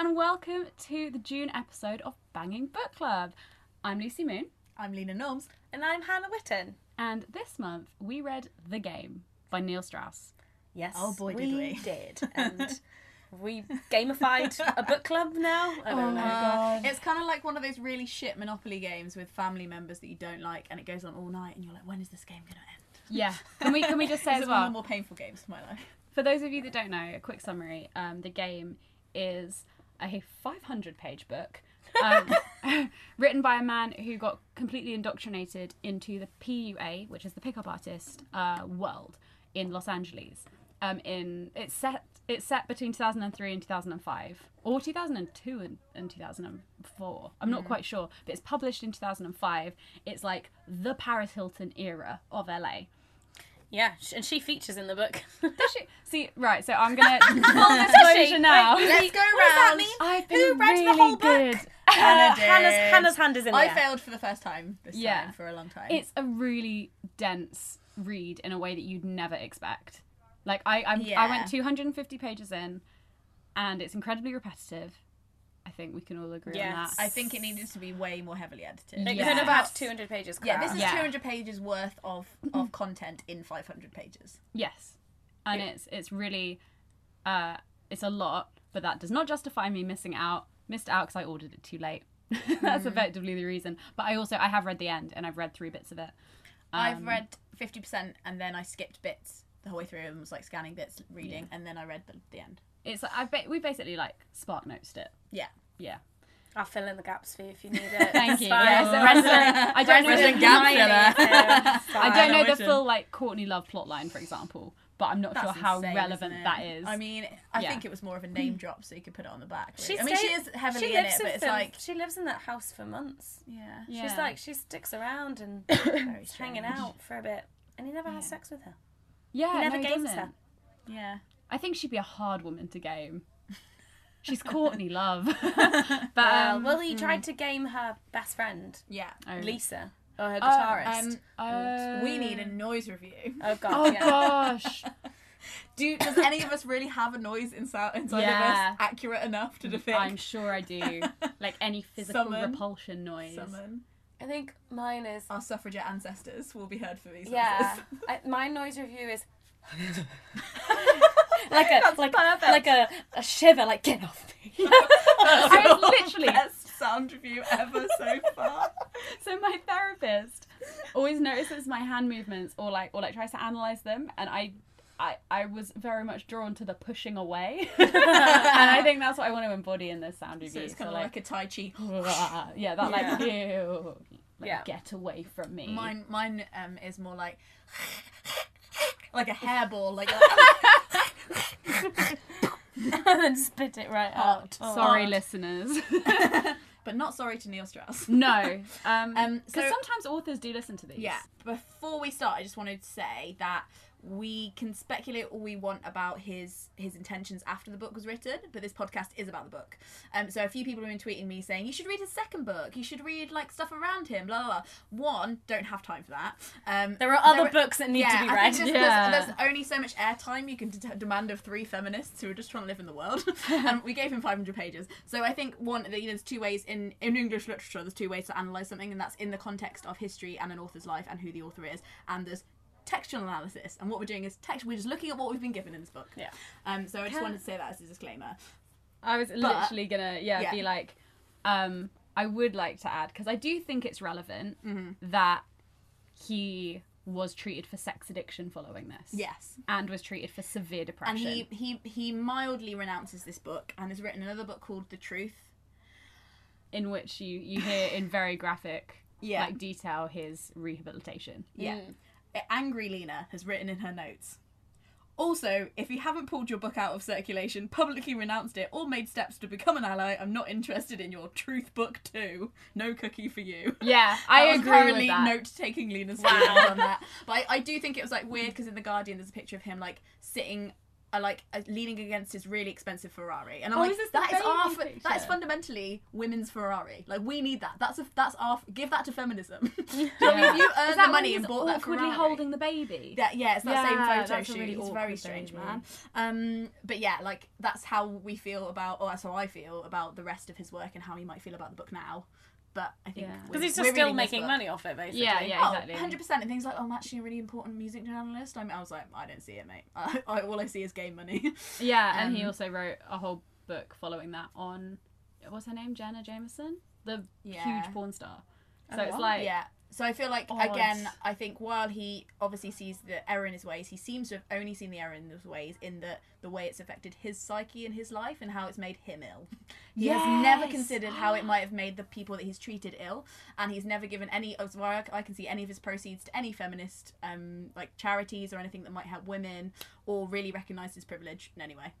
And welcome to the June episode of Banging Book Club. I'm Lucy Moon, I'm Leena Norms. And I'm Hannah Witton. and this month we read The Game by Neil Strauss. Yes. Oh, boy, did we. did. And we gamified a book club now. I don't know. Uh, it's kind of like one of those really shit Monopoly games with family members that you don't like, and it goes on all night, and you're like, when is this game going to end? Yeah. Can we can we just say It's as one of the more painful games of my life. for those of you that don't know, a quick summary. Um, the game is a 500 page book um, written by a man who got completely indoctrinated into the PUA, which is the pickup artist uh, world in Los Angeles. Um, in it's set it's set between 2003 and 2005 or 2002 and, and 2004 i'm not quite sure but it's published in 2005 it's like the paris hilton era of la Yeah, and she features in the book. Does she? See, right, so I'm gonna full disclosure now. Wait, Let's go what does that round. mean? I've been Who read really the whole good. book? Uh, Hannah did. Hannah's, Hannah's hand is in I there. failed for the first time this Yeah. time for a long time. It's a really dense read in a way that you'd never expect. Like I, I'm, I went 250 pages in, and it's incredibly repetitive. I think we can all agree on that. I think it needed to be way more heavily edited. It Yeah. could have had 200 pages. Yeah, this is Yeah. 200 pages worth of, of content in 500 pages. Yes, and it's it's really, uh, it's a lot, but that does not justify me missing out. Missed out because I ordered it too late. That's effectively the reason. But I also I have read the end and I've read three bits of it. I've Um, read 50% and then I skipped bits the whole way through and was like scanning bits, reading, and then I read the, the end. It's I ba- we basically like spark notes it. Yeah. Yeah. I'll fill in the gaps for you if you need it. Thank you. fine. Yes, resident- I don't know the- gap filler. I don't know the full like Courtney Love plotline, for example, but I'm not That's sure how insane, relevant that is. I mean, I Yeah. think it was more of a name drop, so you could put it on the back. Really. She I mean, she is heavily she in it, but it's them. like, she lives in that house for months. yeah, Yeah. She's like she sticks around and very hanging out for a bit, and he never has sex with her. yeah, He never no, games doesn't. her. Yeah. I think she'd be a hard woman to game. She's Courtney Love, but Well, um, well, he tried to game her best friend, Yeah. oh. Lisa, or her Oh, guitarist. Um, Oh. we need a noise review. oh god, Oh yeah. gosh, Do does any of us really have a noise inside, inside Yeah. of us accurate enough to depict? I'm sure I do. Like any physical Summon. repulsion noise. Summon. I think mine is Our suffragette ancestors will be heard for these. yeah. I, my noise review is like a like like a, a shiver, like get off me. I was literally best sound review ever so far. so my therapist always notices my hand movements or like or like tries to analyze them and I I, I was very much drawn to the pushing away and I think that's what I want to embody in this sound review. So review. it's kind of like, a tai chi. yeah, that like ew, like, Yeah. get away from me. Mine, mine um, is more like like a hairball. Like and then spit it right out. Sorry, listeners. but not sorry to Neil Strauss. no, um, Um, so- sometimes authors do listen to these. Yeah. Before we start, I just wanted to say that we can speculate all we want about his his intentions after the book was written, but this podcast is about the book. Um, so a few people have been tweeting me saying you should read his second book. You should read like stuff around him. Blah blah. blah. One, don't have time for that. Um, There are other books that need yeah, to be read. there's, Yeah. there's, there's only so much airtime you can demand of three feminists who are just trying to live in the world. and we gave him 500 pages. So I think one, you know, there's two ways in in English literature. There's two ways to analyze something, and that's in the context of history and an author's life and who the author is. And there's textual analysis, and what we're doing is text. We're just looking at what we've been given in this book. Yeah. Um. So I just Can- wanted to say that as a disclaimer. I was literally gonna yeah, yeah. be like, um, I would like to add because I do think it's relevant Mm-hmm. that he was treated for sex addiction following this. Yes. And was treated for severe depression. And he, he he mildly renounces this book and has written another book called The Truth. in which you, you hear in very graphic Yeah. like detail his rehabilitation. Yeah. Angry Leena has written in her notes. Also, if you haven't pulled your book out of circulation, publicly renounced it, or made steps to become an ally, I'm not interested in your truth book too. No cookie for you. Yeah, I was agree currently with that. note taking Leena's feelings on that. But I, I do think it was like weird because in the Guardian there's a picture of him like sitting. Uh, like uh, leaning against his really expensive Ferrari, and I'm Oh, like, is that is our, that is fundamentally women's Ferrari. Like we need that. That's a that's our give that to feminism. Yeah. if you Is earned that the money and bought that awkwardly Ferrari, holding the baby. that yeah, it's that same photo shoot. really a very strange baby. man. Um, but yeah, like that's how we feel about, or that's how I feel about the rest of his work and how he might feel about the book now. But I think Yeah. Because he's just still reading making money off it, basically. Yeah, yeah, Oh, exactly. 100%. And things like, oh, I'm actually a really important music journalist. I, mean, I was like, I don't see it, mate. I, I, all I see is game money. Yeah, and he Um, also wrote a whole book following that on what's her name, Jenna Jameson, the Yeah. huge porn star. So Oh, it's what? like yeah. So I feel like, Odd. again, I think while he obviously sees the error in his ways, he seems to have only seen the error in his ways in the, the way it's affected his psyche and his life and how it's made him ill. He has never considered how it might have made the people that he's treated ill, and he's never given any, as far I can see, any of his proceeds to any feminist um, like charities or anything that might help women or really recognise his privilege in any way.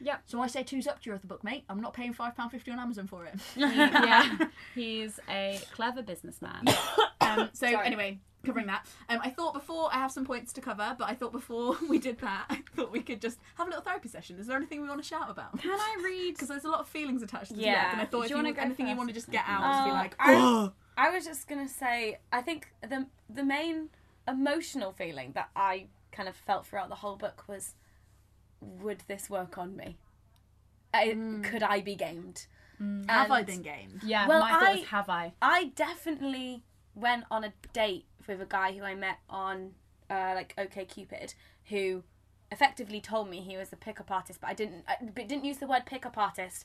Yeah. So I say two's up to your other book, mate. I'm not paying five pound fifty on Amazon for it. yeah, he's a clever businessman. Um, so Sorry. anyway, covering that, um, I thought before I have some points to cover, but I thought before we did that, I thought we could just have a little therapy session. Is there anything we want to shout about? Can I read? Because there's a lot of feelings attached to this Yeah. book, and I thought Do if you you, wanna go anything you want to just get out, Uh, just be like, I- oh, I was just gonna say, I think the the main emotional feeling that I kind of felt throughout the whole book was, would this work on me? I, Could I be gamed? have I been gamed? Yeah, Well, my thought was I- have I? I definitely went on a date with a guy who I met on uh, like OK Cupid, who effectively told me he was a pickup artist, but I didn't. I, but didn't use the word pickup artist.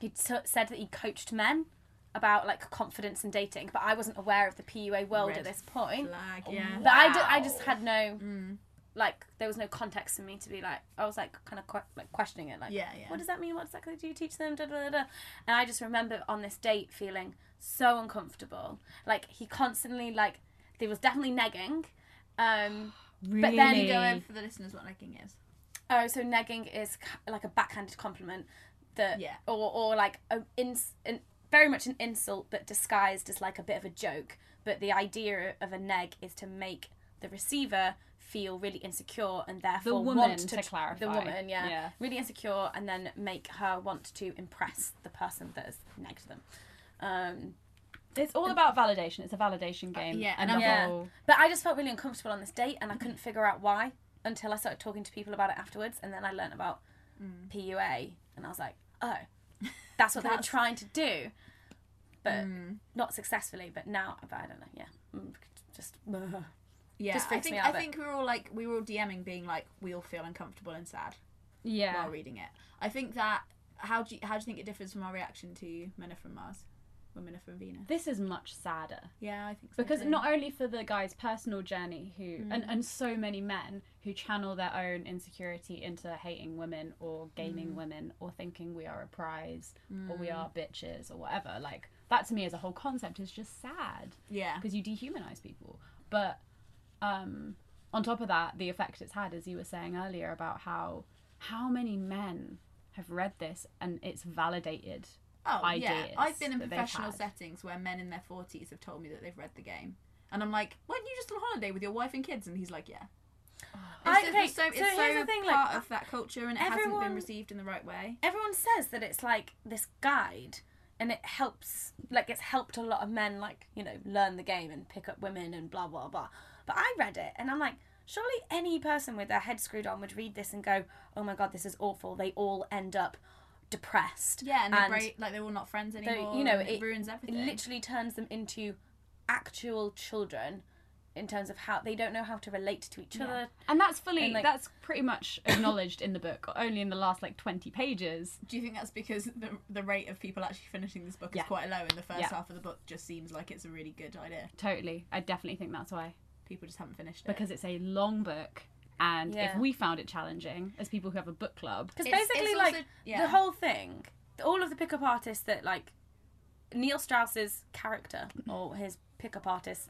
He t- said that he coached men about like confidence and dating, but I wasn't aware of the PUA world Red at this point. Flag, yeah. But I, did, I just had no Mm. Like there was no context for me to be like I was like kind of que- like questioning it like Yeah, yeah. what does that mean what exactly do you teach them da, da, da, da. and I just remember on this date feeling so uncomfortable like he constantly like there was definitely negging um Really? but then Can you go over for the listeners what negging is? oh so negging is like a backhanded compliment that Yeah. or or like a ins, an, very much an insult but disguised as like a bit of a joke but the idea of a neg is to make the receiver feel really insecure and therefore woman, want to the clarify. The woman yeah, Yeah. really insecure and then make her want to impress the person that has negged them um It's all about validation. It's a validation game. yeah, and yeah. whole But I just felt really uncomfortable on this date, and I couldn't figure out why until I started talking to people about it afterwards, and then I learned about PUA, and I was like, oh, that's what they were trying to do, but not successfully. But now, but I don't know. Yeah, Mm, just Yeah, Just I think me out a I think we were all like we were all DMing being like we all feel uncomfortable and sad yeah. while reading it. I think that how do you, how do you think it differs from our reaction to Men Are From Mars, Women Are From Venus? This is much sadder. Yeah, I think so because too. not only for the guy's personal journey who Mm. and, and so many men who channel their own insecurity into hating women or gaming Mm. women or thinking we are a prize or we are bitches or whatever like that to me as a whole concept is just sad yeah, because you dehumanize people but um on top of that the effect it's had as you were saying earlier about how how many men have read this and it's validated oh yeah. I've been in professional settings where men in their forties have told me that they've read the game, and I'm like, weren't you just on holiday with your wife and kids? And he's like, yeah. I- It's, okay, it's so, it's so so here's the thing, like, part of that culture, and it hasn't been received in the right way. everyone says that it's like this guide and it helps like it's helped a lot of men like you know learn the game and pick up women and blah blah blah but i read it and i'm like surely any person with their head screwed on would read this and go oh my god this is awful they all end up depressed Yeah, and, they're great, like they're all not friends they- anymore. you know it, it, ruins everything. it literally turns them into actual children in terms of how they don't know how to relate to each other and that's fully And, like- that's pretty much acknowledged in the book only in the last like 20 pages Do you think that's because the the rate of people actually finishing this book Yeah. is quite low, and the first Yeah. half of the book just seems like it's a really good idea? Totally. I definitely think that's why. People just haven't finished it. because it's a long book. And Yeah. if we found it challenging as people who have a book club, Because basically, it's like also- yeah. the whole thing, all of the pickup artists that like Neil Strauss's character or his pickup artist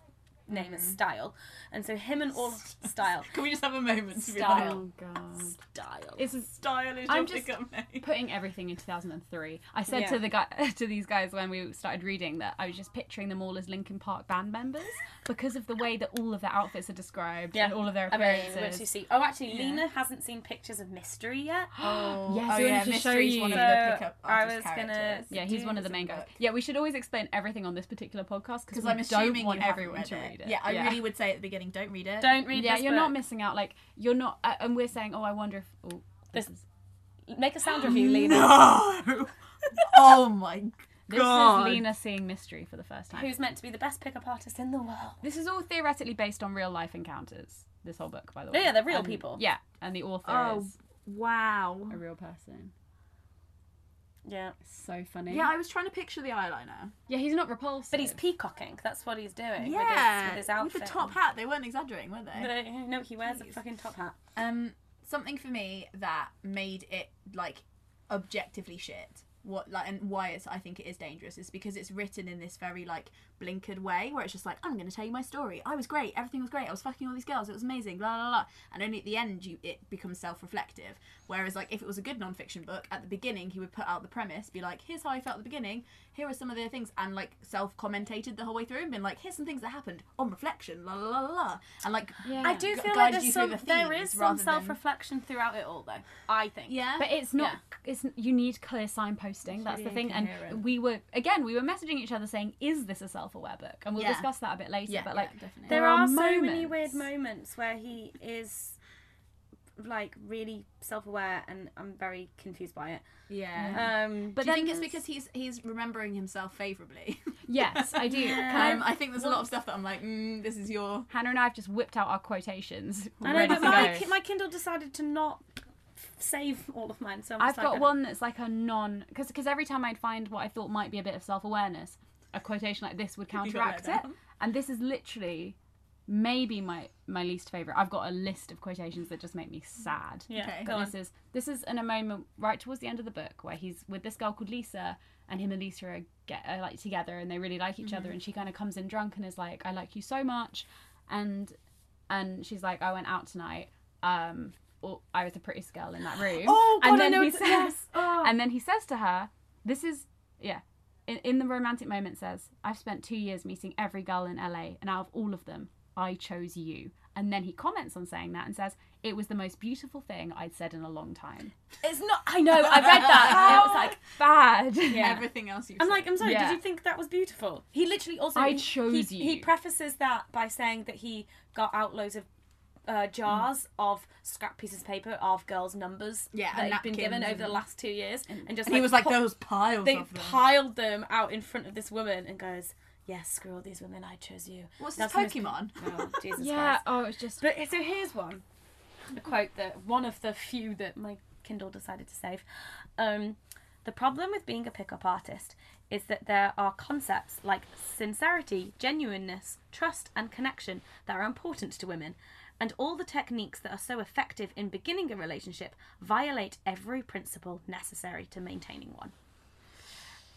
name is mm-hmm. Style, and so him and all Style, Can we just have a moment to be Style. oh god, Style. it's Style is I'm your just- pickup name. putting everything in 2003. I said Yeah. to the guy to these guys when we started reading that I was just picturing them all as Linkin Park band members because of the way that all of their outfits are described yeah, and all of their I mean, appearances. you see, oh, actually, Leena hasn't seen pictures of Mystery yet. Oh, Yes, oh we yeah, wanted to show Mystery's you. one of the pickup I artist was gonna- yeah, he's one of the main guys. Yeah, we should always explain everything on this particular podcast because Because I'm assuming don't want you haven't everyone read to it. Read it. Yeah, I really would say at the beginning, don't read it. Don't read it. Yeah, this you're book. not missing out. Like you're not, uh, and we're saying, oh, I wonder if oh, this, This- is Make a sound review, Leena. No. oh my god. this God. is Leena seeing mystery for the first time. Who's meant to be the best pickup artist in the world? This is all theoretically based on real life encounters. This whole book, by the Yeah, way. yeah, they're real And- people. Yeah, and the author Oh, is wow. a real person. Yeah, So funny. Yeah, I was trying to picture the eyeliner. yeah, he's not repulsive. but he's peacocking. That's what he's doing. Yeah, with his, with his outfit. the top hat. They weren't exaggerating, were they? The- no, he wears a fucking top hat. Um, something for me that made it like objectively shit. What like and why it's I think it is dangerous is because it's written in this very like blinkered way where it's just like I'm going to tell you my story. I was great. Everything was great. I was fucking all these girls. It was amazing. Blah blah blah. And only at the end you it becomes self-reflective. Whereas like if it was a good non-fiction book at the beginning he would put out the premise, be like here's how I felt at the beginning. Here are some of the things and like self-commentated the whole way through and been like here's some things that happened on reflection. La la la la. la. And like Yeah. I do feel like there's some, the there themes is some self-reflection throughout it all, though. I think. yeah. But it's not. It's you need clear signposting. That's the really thing. And we were again, we were messaging each other saying, "Is this a self-aware book?" And we'll Yeah. discuss that a bit later. Yeah, but yeah, like, definitely. There, There are, are so many weird moments where he is like really self-aware, and I'm very confused by it. yeah. Um, but Do you then think it's because he's he's remembering himself favourably? yes, I do. um, I think there's a lot of stuff that I'm like, mm, this is your. Hannah and I have just whipped out our quotations. I know, but my my Kindle decided to not save all of mine, so I'm I've just like, got I- one that's like a non because because every time I'd find what I thought might be a bit of self awareness, a quotation like this would counteract it. And this is literally maybe my my least favorite. I've got a list of quotations that just make me sad. Yeah, Okay. go on. This is this is in a moment right towards the end of the book where he's with this girl called Lisa, and him and Lisa are get are like together, and they really like each Mm-hmm. other. And she kind of comes in drunk and is like, "I like you so much," and and she's like, "I went out tonight." Um, or I was the prettiest girl in that room. Oh, God, and I then know he says, yes. Oh. and then he says to her, "This is yeah." In, in the romantic moment, says, "I've spent two years meeting every girl in LA, and out of all of them, I chose you." And then he comments on saying that and says, "It was the most beautiful thing I'd said in a long time." It's not. I know. I read that. and it was like, Bad. Yeah. Everything else you. Said i'm like, I'm sorry. Yeah. Did you think that was beautiful? He literally also. I he- chose he, you. He prefaces that by saying that he got out loads of uh, jars of scrap pieces of paper of girls' numbers Yeah, that and he'd been given napkins over the last two years, and, just and he was like pu- those piles they of them. piled them out in front of this woman and goes, "Yes, screw all these women. I chose you." What's That's this the most- Pokemon? Oh, Jesus Yeah. Christ. Oh, it's just. But so here's one, a quote that one of the few that my Kindle decided to save. Um, the problem with being a pickup artist is that there are concepts like sincerity, genuineness, trust, and connection that are important to women. And all the techniques that are so effective in beginning a relationship violate every principle necessary to maintaining one.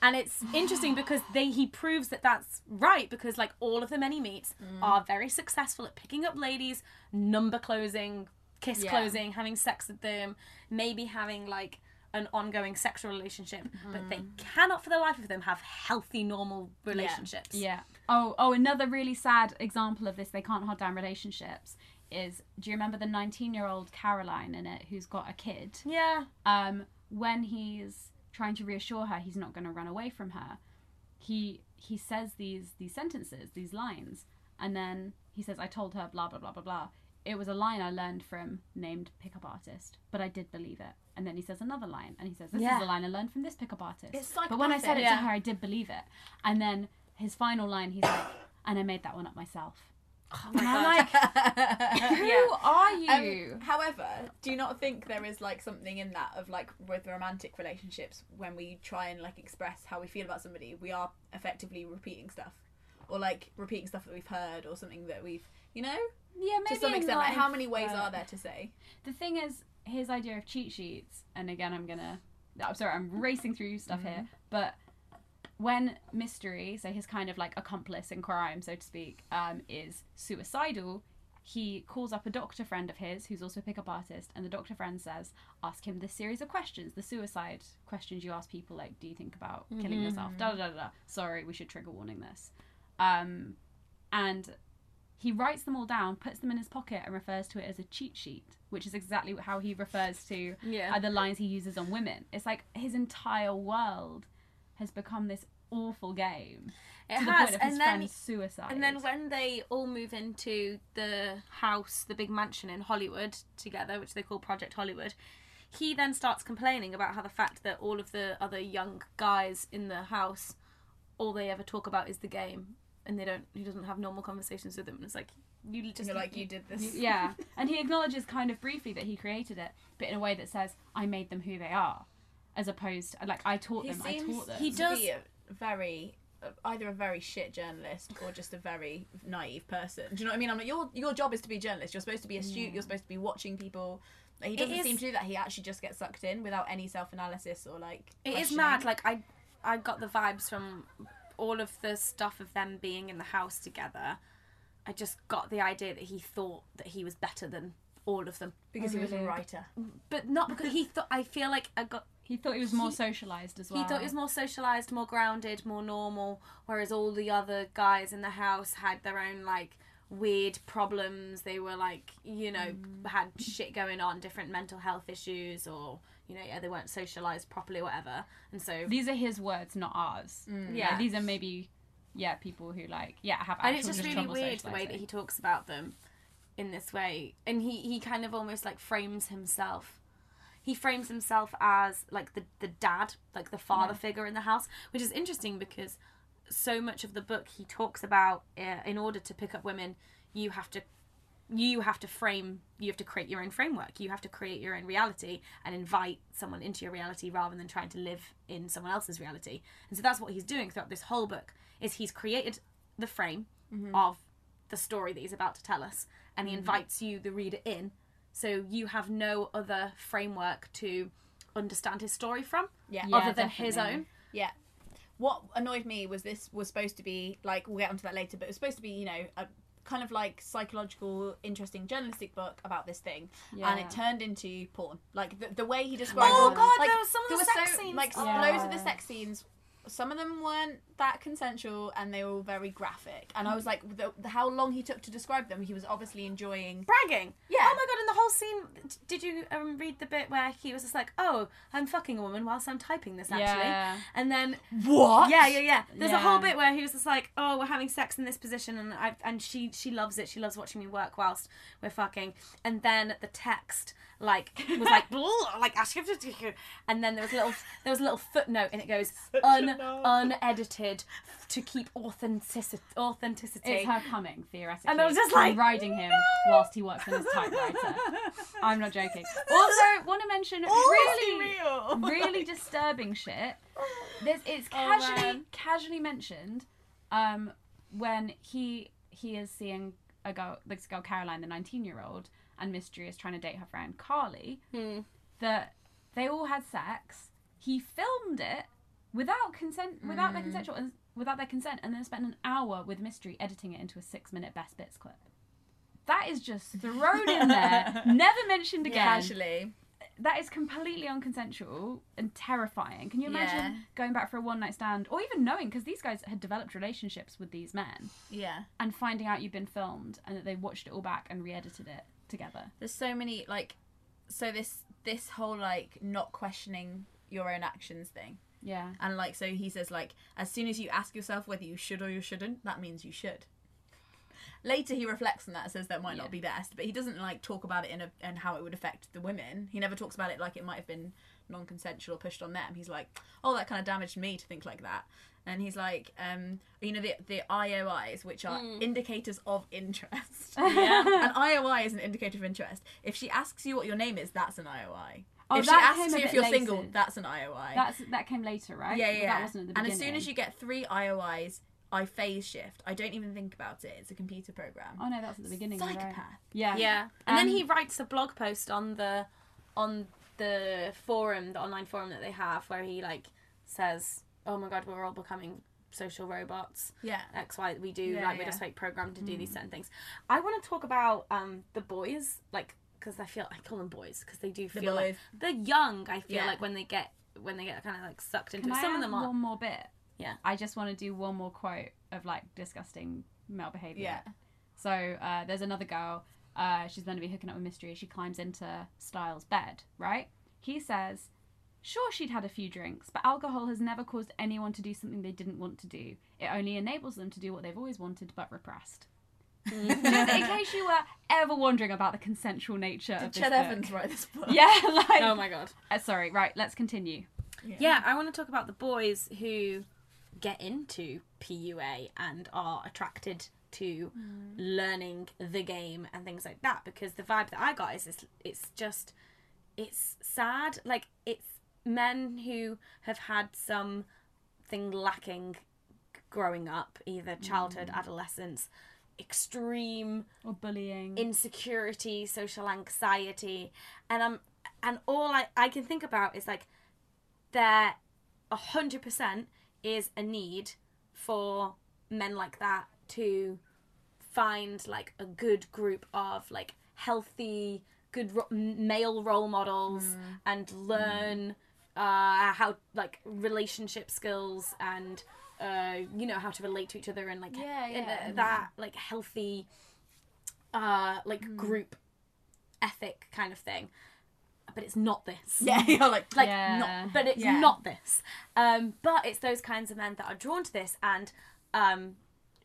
And it's interesting because they he proves that that's right because like all of the men he meets Mm. are very successful at picking up ladies, number closing, kiss Yeah. closing, having sex with them, maybe having like an ongoing sexual relationship, but they Mm. cannot for the life of them have healthy normal relationships. Yeah. Oh, oh, another really sad example of this. They can't hold down relationships. Is do you remember the 19-year-old Caroline in it who's got a kid? Yeah. um, when he's trying to reassure her he's not going to run away from her, he he says these these sentences, these lines, and then he says, "I told her blah blah blah blah blah." It was a line I learned from named pickup artist, but I did believe it. And then he says another line, and he says, "This Yeah. is a line I learned from this pickup artist." It's but when I said it Yeah. to her, I did believe it. And then his final line, he's like, "And I made that one up myself." And I'm like, "Who are you?" Um, however, do you not think there is like something in that of like with romantic relationships when we try and like express how we feel about somebody, we are effectively repeating stuff, or like repeating stuff that we've heard or something that we've You know, Yeah, maybe to some extent. Like, how many ways are there to say? The thing is, his idea of cheat sheets, and again, I'm gonna. I'm sorry, I'm racing through stuff here, but when mystery, so his kind of like accomplice in crime, so to speak, um, is suicidal, he calls up a doctor friend of his who's also a pickup artist, and the doctor friend says, "Ask him this series of questions, the suicide questions you ask people, like, do you think about killing yourself?" Da da da da. Sorry, we should trigger warning this. Um, and he writes them all down, puts them in his pocket, and refers to it as a cheat sheet, which is exactly how he refers to Yeah. uh, the lines he uses on women. It's like his entire world has become this awful game It to the has, point of his and then suicide. and then when they all move into the house, the big mansion in Hollywood together, which they call Project Hollywood, he then starts complaining about how the fact that all of the other young guys in the house, all they ever talk about is the game, and they don't. He doesn't have normal conversations with them. And it's like you just You're like, you did this. yeah, and he acknowledges kind of briefly that he created it, but in a way that says, "I made them who they are," as opposed to, like I taught He them. I taught them. he to does- be a very uh, either a very shit journalist or just a very naive person. Do you know what I mean? I'm like, your your job is to be a journalist. You're supposed to be astute. You're supposed to be watching people. Like, he doesn't is- seem to do that. He actually just gets sucked in without any self analysis or like. It is mad. Like I, I got the vibes from all of the stuff of them being in the house together. I just got the idea that he thought that he was better than all of them, because he was a writer. but not because he thought. I feel like I got. He thought he was more socialized as well. He thought he was more socialized, more grounded, more normal, whereas all the other guys in the house had their own like weird problems. They were like, you know, mm. had shit going on, different mental health issues, or you know, yeah, they weren't socialized properly, whatever. And so These are his words, not ours. Mm. Yeah. Like, these are maybe, yeah, people who like, yeah, have. and it's just really weird the way that he talks about them in this way and he he kind of almost like frames himself he frames himself as like the the dad like the father figure in the house which is interesting because so much of the book he talks about uh, in order to pick up women you have to you have to frame you have to create your own framework. You have to create your own reality and invite someone into your reality rather than trying to live in someone else's reality. And so that's what he's doing throughout this whole book is he's created the frame of the story that he's about to tell us and he invites you the reader in so you have no other framework to understand his story from Yeah. Yeah, other than his own Yeah. What annoyed me was this was supposed to be like we'll get onto that later, but it was supposed to be you know a kind of like psychological, interesting journalistic book about this thing, and it turned into porn. Like the, the way he oh described. Oh, it, God, like, there was some of the sex so, scenes. Like Yeah. loads of the sex scenes. Some of them weren't that consensual, and they were all very graphic. And I was like, the, the, how long he took to describe them, he was obviously enjoying. bragging. Yeah. Oh my god! In the whole scene, did you um, read the bit where he was just like, "Oh, I'm fucking a woman whilst I'm typing this," actually, Yeah. and then What? yeah, yeah, yeah. There's a whole bit where he was just like, "Oh, we're having sex in this position," and I and she she loves it. She loves watching me work whilst we're fucking. And then the text like was like like ask him to and then there was a little there was a little footnote and it goes un unedited to keep authenticity authenticity. It's her coming, theoretically. And I was just I'm like, riding him whilst he works on his typewriter. I'm not joking. Also, want to mention really, real. really disturbing shit. There's, it's Oh, casually, man. casually mentioned um, when he he is seeing a girl, this girl Caroline, the 19 year old, and Mystery is trying to date her friend Carly. Hmm. That they all had sex. He filmed it without consent, without Hmm. their consensual, without their consent, and then spent an hour with Mystery editing it into a six minute best bits clip. That is just thrown in there, never mentioned again Casually. that is completely unconsensual and terrifying. Can you imagine Yeah. going back for a one night stand or even knowing because these guys had developed relationships with these men Yeah. and finding out you've been filmed and that they watched it all back and re-edited it together. there's so many like so this this whole like not questioning your own actions thing Yeah. and like so he says like as soon as you ask yourself whether you should or you shouldn't that means you should later he reflects on that and says that might Yeah. not be best but he doesn't like talk about it in a and how it would affect the women he never talks about it like it might have been non-consensual or pushed on them he's like oh that kind of damaged me to think like that and he's like um you know the the iois which are indicators of interest yeah an ioi is an indicator of interest if she asks you what your name is that's an ioi Oh, if she that asks came a you if you're later. single that's an ioi That's that came later, right? yeah, But yeah. That wasn't at the and as soon as you get three IOIs, I phase shift. I don't even think about it. It's a computer program. Oh no, that's at the beginning. you're right. Psychopath. Yeah. Yeah, and then Um, he writes a blog post on the on the forum, the online forum that they have, where he like says, "Oh my god, we're all becoming social robots." Yeah. X, Y, we do Yeah, like we're yeah. just like programmed to do these certain things. I want to talk about um the boys, like because I feel I call them boys because they do feel like they're young. I feel Yeah. like when they get when they get kind of like sucked into Can it. Some of them are. one more bit? Yeah. I just want to do one more quote of like disgusting male behavior. Yeah. So uh, there's another girl. Uh, she's meant to be hooking up with Mystery. She climbs into Styles' bed. Right. He says, "Sure, she'd had a few drinks, but alcohol has never caused anyone to do something they didn't want to do. It only enables them to do what they've always wanted but repressed." Mm-hmm. Just in case you were ever wondering about the consensual nature Did of this Ched book. Evans write this book? Yeah. Like. Oh my god. Uh, sorry. Right. Let's continue. Yeah, I want to talk about the boys who get into PUA and are attracted to learning the game and things like that because the vibe that I got is it's, it's just it's sad like it's men who have had something lacking growing up either childhood adolescence extreme Or bullying. insecurity, social anxiety, and um, and all I, I can think about is like there a hundred percent is a need for men like that to find like a good group of like healthy, good ro- male role models and learn uh, how like relationship skills and uh, you know how to relate to each other and like Yeah, in, uh, that like healthy uh like group ethic kind of thing. But it's not this. Yeah, you're like, like Yeah. not but it's Yeah. not this. Um but it's those kinds of men that are drawn to this and um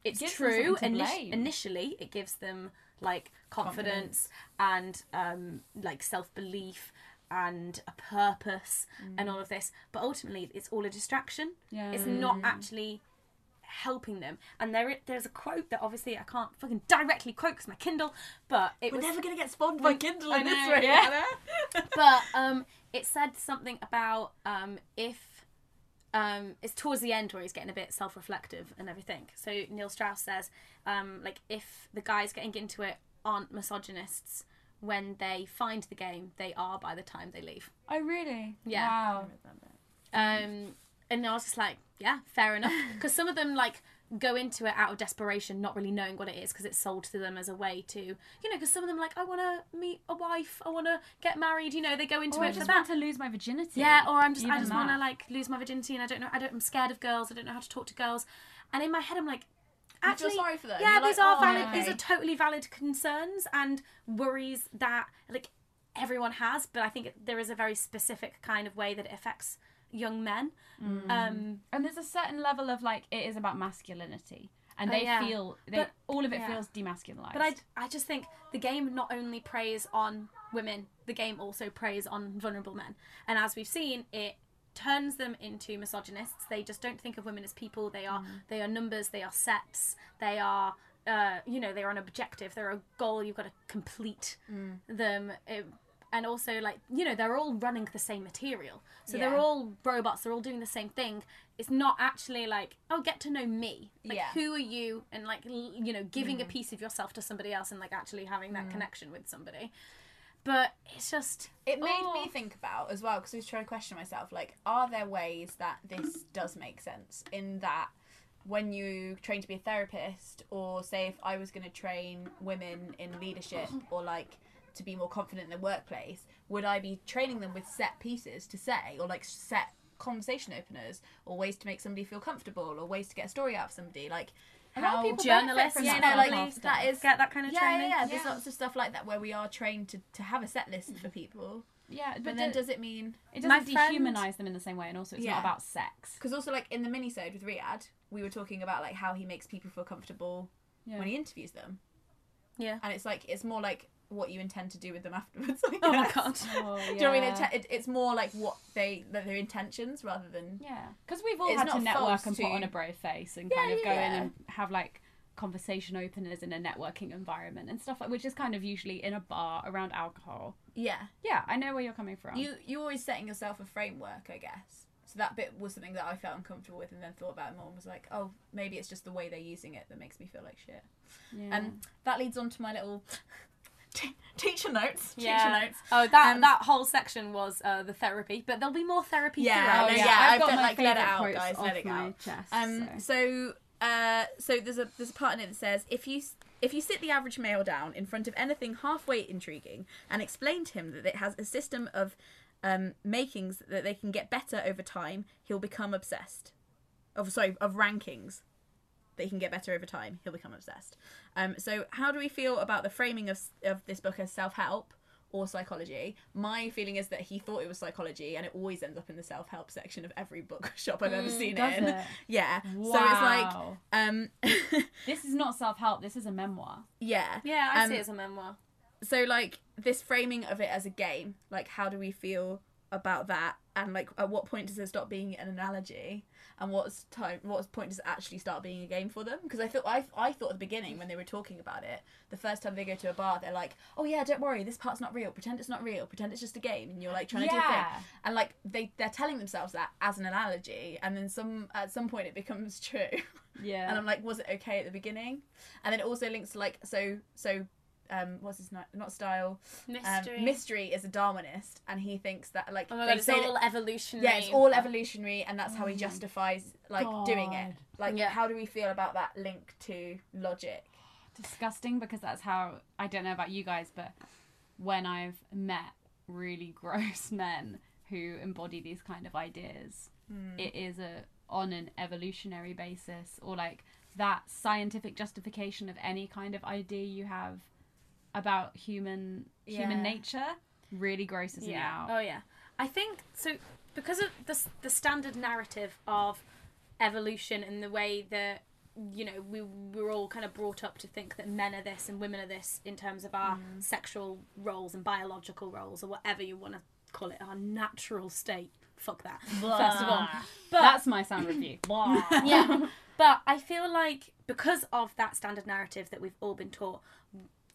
it's Gives them true. something init- initially it gives them like confidence, and um like self-belief and a purpose and Mm. all of this but ultimately it's all a distraction Yeah. it's not actually helping them and there there's a quote that obviously I can't fucking directly quote because my Kindle but it we're was never gonna get spawned by Kindle in this way. yeah. But um, it said something about um, if um, it's towards the end where he's getting a bit self-reflective and everything. So Neil Strauss says, um, like, if the guys getting into it aren't misogynists when they find the game, they are by the time they leave. Oh really? Yeah. Wow. Um, and I was just like, yeah, fair enough. Because some of them like go into it out of desperation, not really knowing what it is, because it's sold to them as a way to, you know, because some of them like, I want to meet a wife, I want to get married. You know, they go into Or I it for just that. to lose my virginity. Yeah, or I'm just I just want to like lose my virginity and I don't know I don't I'm scared of girls. I don't know how to talk to girls. And in my head I'm like You feel actually sorry for them. Yeah, You're these like, are "Oh, valid okay." these are totally valid concerns and worries that like everyone has, but I think there is a very specific kind of way that it affects young men. Mm. Um And there's a certain level of like it is about masculinity, and Oh, they yeah. feel they, But- all of it yeah. feels demasculinized. But I, I just think the game not only preys on women, the game also preys on vulnerable men. And as we've seen, it turns them into misogynists. They just don't think of women as people. They are mm. they are numbers. They are sets. They are uh, you know they are an objective. They're a goal. You've got to complete mm. them. It- and also like you know they're all running the same material so they're all robots they're all doing the same thing it's not actually like oh get to know me like Yeah. who are you and like you know giving a mm. piece of yourself to somebody else and like actually having that connection with somebody but it's just It made oh. me think about as well because I was trying to question myself. Like, are there ways that this does make sense? In that, when you train to be a therapist, or say if I was going to train women in leadership, mm-hmm. or like to be more confident in the workplace, would I be training them with set pieces to say, or like set conversation openers, or ways to make somebody feel comfortable, or ways to get a story out of somebody? Like, A lot of how people Journalists from yeah, that no, like of that is get that kind of yeah, training yeah, yeah. There's lots of stuff like that where we are trained to, to have a set list mm. for people. yeah, but, But then the- does it mean it My doesn't friend- dehumanize them in the same way, and also it's Yeah. not about sex. because also like in the minisode with Riyadh, we were talking about like how he makes people feel comfortable Yeah. when he interviews them, yeah and it's like it's more like what you intend to do with them afterwards. I oh my god Oh, Do you know what I oh, mean? It, it, it's more like what they like their intentions rather than Yeah, because we've all had to network and put on a brave face and Yeah, kind of go in and have like conversation openers in a networking environment and stuff like which is kind of usually in a bar around alcohol. yeah. Yeah, I know where you're coming from. You you're always setting yourself a framework, I guess. So that bit was something that I felt uncomfortable with, and then thought about it more and was like, oh, maybe it's just the way they're using it that makes me feel like shit. Yeah. And that leads on to my little t- teacher notes. Yeah. Teacher notes. Oh, that Um, that whole section was uh, the therapy, but there'll be more therapy Yeah, throughout. Yeah, yeah, I've I've got my like, let it out, guys, let it out. chest. Um, so. so, uh, so there's a there's a part in it that says if you if you sit the average male down in front of anything halfway intriguing and explain to him that it has a system of um, makings that they can get better over time, he'll become obsessed. Of sorry, of rankings that he can get better over time, he'll become obsessed. Um, so, how do we feel about the framing of of this book as self help? Or psychology. My feeling is that he thought it was psychology, and it always ends up in the self help section of every bookshop I've ever seen does it in. it? Yeah. So it's like, um, this is not self help. This is a memoir. yeah. Yeah, I Um, see it as a memoir. So like this framing of it as a game, like how do we feel about that, and like at what point does it stop being an analogy, and what's time, what point does it actually start being a game for them? Because I thought I I thought at the beginning when they were talking about it, the first time they go to a bar, they're like, oh yeah, don't worry, this part's not real. Pretend it's not real. Pretend it's just a game, and you're like trying to do a thing. And like they they're telling themselves that as an analogy, and then some at some point it becomes true. Yeah. and I'm like, was it okay at the beginning? And then it also links to like so so um what's his name? Not style. Mystery. Um, mystery is a Darwinist, and he thinks that like Oh my they god, it's all that, evolutionary. yeah, it's all evolutionary, and that's how he justifies like doing it. Like, Yeah. how do we feel about that link to logic? disgusting because that's how I don't know about you guys, but when I've met really gross men who embody these kind of ideas, it is a on an evolutionary basis or like that scientific justification of any kind of idea you have about human Yeah. human nature really grosses me out. Oh yeah. I think so because of the the standard narrative of evolution and the way that you know we we're all kind of brought up to think that men are this and women are this in terms of our mm. sexual roles and biological roles or whatever you want to call it our natural state. Fuck that. First of all, but That's my sound review. Blah. yeah. But I feel like because of that standard narrative that we've all been taught,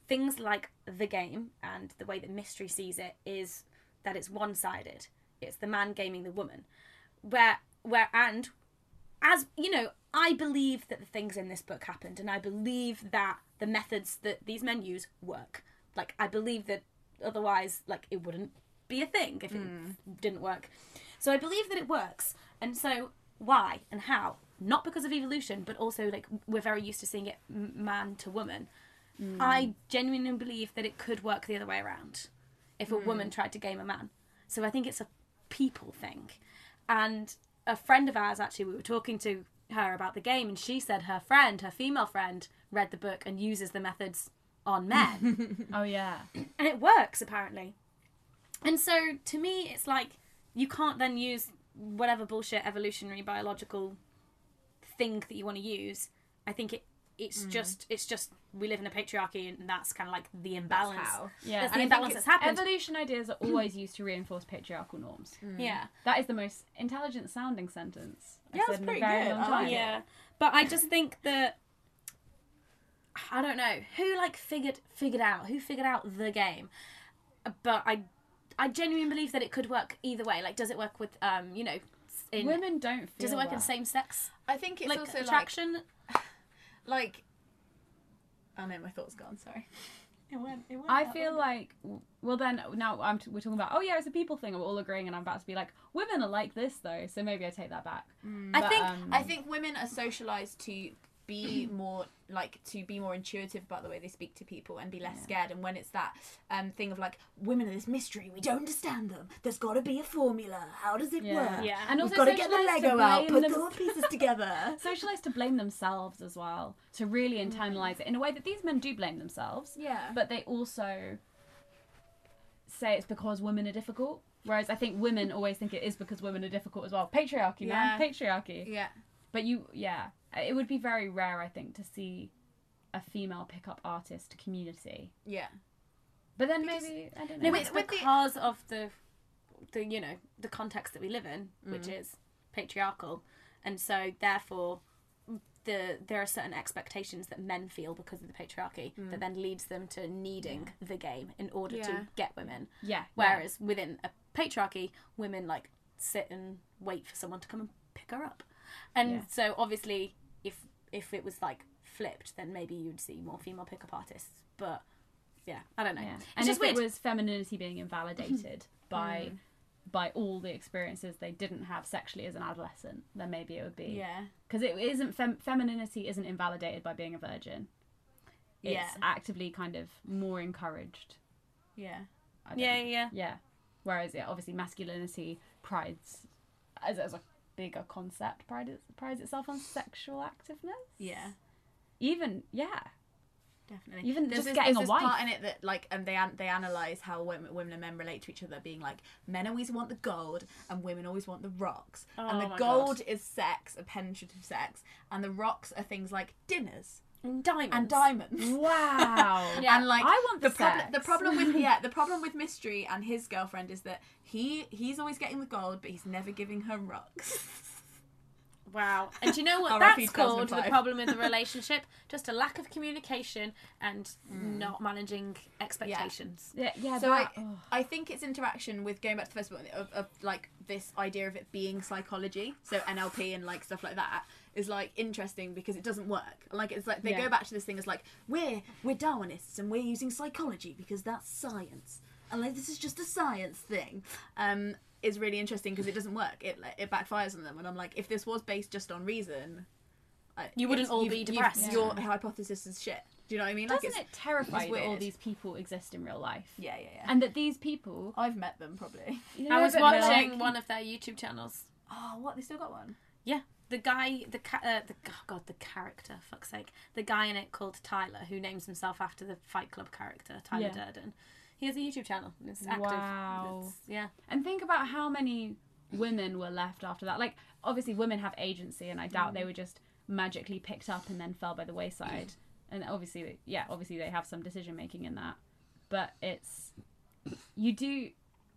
things like the game and the way that mystery sees it is that it's one-sided. It's the man gaming the woman. Where where and as you know, I believe that the things in this book happened and I believe that the methods that these men use work. Like I believe that otherwise like it wouldn't be a thing if it hmm. didn't work. So I believe that it works. And so why and how? Not because of evolution, but also like we're very used to seeing it man to woman. Mm. I genuinely believe that it could work the other way around if a woman mm. tried to game a man. So I think it's a people thing. And a friend of ours actually we were talking to her about the game and she said her friend, her female friend, read the book and uses the methods on men. oh yeah. and it works apparently. And so to me, it's like you can't then use whatever bullshit evolutionary biological thing that you want to use. I think it it's just it's just we live in a patriarchy and that's kind of like the imbalance. how. Yeah. That's And the imbalance that's happened. Evolution ideas are always used to reinforce patriarchal norms. Yeah. That is the most intelligent sounding sentence I've Yeah, said that's in a pretty very good. long time. like. Yeah. But I just think that I don't know who like figured figured out who figured out the game, but I I genuinely believe that it could work either way. Like, does it work with um you know in Women don't feel does it work in same sex I think it's like also attraction? like like. Oh no, my thoughts gone. Sorry. It went. It went. I feel way. like, well, then now I'm t- we're talking about, oh yeah, it's a people thing, and we're all agreeing, and I'm about to be like, women are like this though, so maybe I take that back. I But, think um, I think women are socialized to be more like to be more intuitive about the way they speak to people and be less scared and when it's that um thing of like women are this mystery we don't understand them there's got to be a formula how does it Yeah. work Yeah. and we've also got to get the socialised to lego out blame put them- the pieces together socialized to blame themselves as well, to really internalize it in a way that these men do blame themselves. Yeah. But they also say it's because women are difficult. Whereas I think women always think it is because women are difficult as well. Patriarchy, man. Patriarchy. yeah But you, yeah, it would be very rare, I think, to see a female pickup artist community. yeah But then maybe I don't know. no, it's with the- because of the the you know the context that we live in, which Mm. is patriarchal, and so therefore the there are certain expectations that men feel because of the patriarchy that then leads them to needing the game in order Yeah. to get women. yeah. Whereas within a patriarchy, women like sit and wait for someone to come and pick her up. And Yeah. so obviously, if it was like flipped, then maybe you'd see more female pickup artists. But yeah, I don't know. Yeah. It's And just if weird. it was femininity being invalidated mm-hmm. by by all the experiences they didn't have sexually as an adolescent, then maybe it would be Yeah. because it isn't fem- femininity isn't invalidated by being a virgin. It's Yeah. actively kind of more encouraged. Yeah. Yeah, yeah. Yeah. Whereas, yeah, obviously, masculinity prides as, as a bigger concept prides, prides itself on sexual activeness. Yeah. Even, yeah. Definitely. Even there's just this, getting there's a this part wife. in it that like and they an- they analyze how women, women and men relate to each other, being like men always want the gold and women always want the rocks, and Oh the my gold God. is sex, a penetrative sex, and the rocks are things like dinners And diamonds. and diamonds. Wow. Yeah. And like I want the problem. The sex. problem with yeah, the problem with Mystery and his girlfriend is that he he's always getting the gold, but he's never giving her rocks. Wow. And do you know what that's called? The problem with the relationship? Just a lack of communication and mm. not managing expectations. Yeah, yeah. So I, oh. I think its interaction with going back to the first one of, of like this idea of it being psychology, so NLP and like stuff like that is like interesting because it doesn't work. Like it's like they Yeah. go back to this thing as like we're we're Darwinists and we're using psychology because that's science, and like this is just a science thing. Um, is really interesting because it doesn't work. It like, it backfires on them, and I'm like, if this was based just on reason, I- You wouldn't all be you've- depressed. Your hypothesis is shit. Do you know what I mean? Like Doesn't it's it terrify it's that all these people exist in real life? yeah, yeah, yeah. And that these people. I've met them probably. You I was watching like- one of their YouTube channels. Oh, what? They still got one. Yeah, the guy, the ca- uh, the oh god, the character, fuck's sake, the guy in it called Tyler, who names himself after the Fight Club character Tyler Yeah. Durden. He has a YouTube channel. and It's active. Wow. It's- yeah. And think about how many women were left after that. Like, obviously, women have agency, and I doubt they were just magically picked up and then fell by the wayside. And obviously, yeah, obviously they have some decision making in that. But it's you do,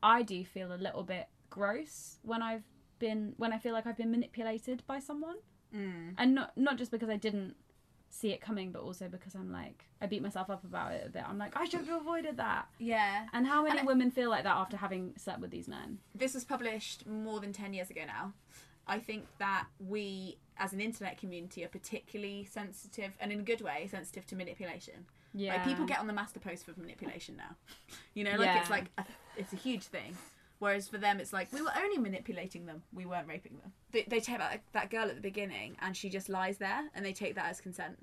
I do feel a little bit gross when I've been when I feel like I've been manipulated by someone, mm. and not not just because I didn't see it coming, but also because I'm like I beat myself up about it a bit. I'm like I should have avoided that. Yeah. And how many And women feel like that after having slept with these men? This was published more than 10 years ago now. I think that we, as an internet community, are particularly sensitive, and in a good way, sensitive to manipulation. Yeah. Like, people get on the master post for manipulation now. You know, like, it's like, a, it's a huge thing. Whereas for them, it's like, we were only manipulating them, we weren't raping them. They, they take that, that girl at the beginning, and she just lies there, and they take that as consent.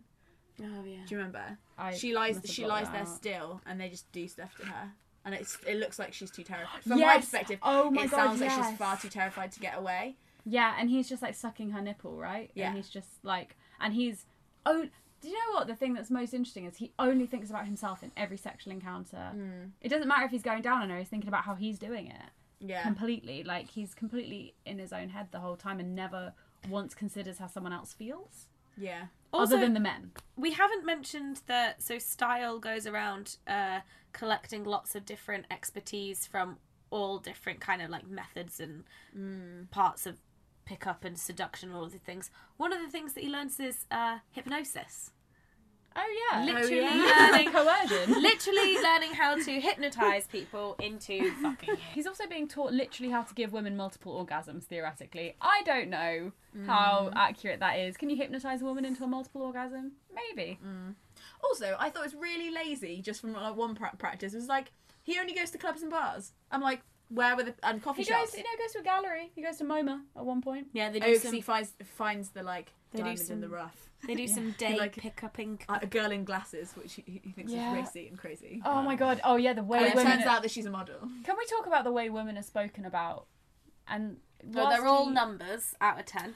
Oh yeah. Do you remember? I she lies. She lies there out. still, and they just do stuff to her, and it's it looks like she's too terrified. From my perspective, Oh my it God, sounds like she's far too terrified to get away. Yeah, and he's just like sucking her nipple, right? Yeah. And he's just like, and he's oh, do you know what? The thing that's most interesting is he only thinks about himself in every sexual encounter. Hmm. It doesn't matter if he's going down on her; he's thinking about how he's doing it Yeah, completely. Like he's completely in his own head the whole time and never once considers how someone else feels, yeah, Also, other than the men. we haven't mentioned that. So Style goes around uh, collecting lots of different expertise from all different kind of like methods and parts of pickup and seduction, all of the things. One of the things that he learns is uh, hypnosis. Oh, oh yeah, Literally yeah. learning coercion. literally learning how to hypnotize people into fucking you. He's also being taught literally how to give women multiple orgasms, theoretically. I don't know how mm. accurate that is. Can you hypnotize a woman into a multiple orgasm? Maybe. Mm. Also, I thought it was really lazy just from like one pra- practice. It was like he only goes to clubs and bars. I'm like, where were the and coffee He shops? goes, you know, goes to a gallery. He goes to MoMA at one point. Yeah, they Oh, do 'cause some. he finds finds the like They do diamond in some- the rough. They do some day like- pickupping. Uh, a girl in glasses, which he, he thinks Yeah. is racy and crazy. Oh my god. Oh yeah, the way and it women. turns out that she's a model. Can we talk about the way women are spoken about? And So whilst they're all he- numbers out of ten.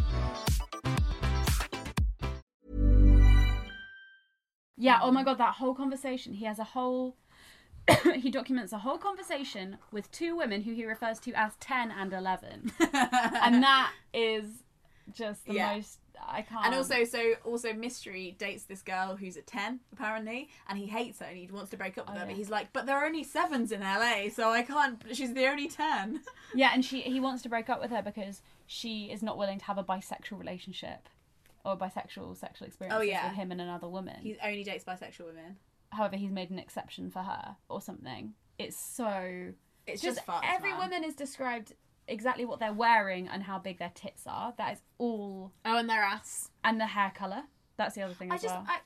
Yeah, oh um, my god, that whole conversation. He has a whole. he documents a whole conversation with two women who he refers to as 10 and 11. and that is just the Yeah. most. I can't. And also, so also, Mystery dates this girl who's at ten apparently, and he hates her and he wants to break up with Oh, her. But he's like, "But there are only sevens in LA, so I can't. She's the only ten. Yeah, and she he wants to break up with her because she is not willing to have a bisexual relationship or bisexual sexual experiences Oh, yeah. with him and another woman. He only dates bisexual women. However, he's made an exception for her or something. It's so It's just, fucked, every man. woman is described exactly what they're wearing and how big their tits are. That is all, Oh, and their ass. and the hair color. That's the other thing I as just, well. I,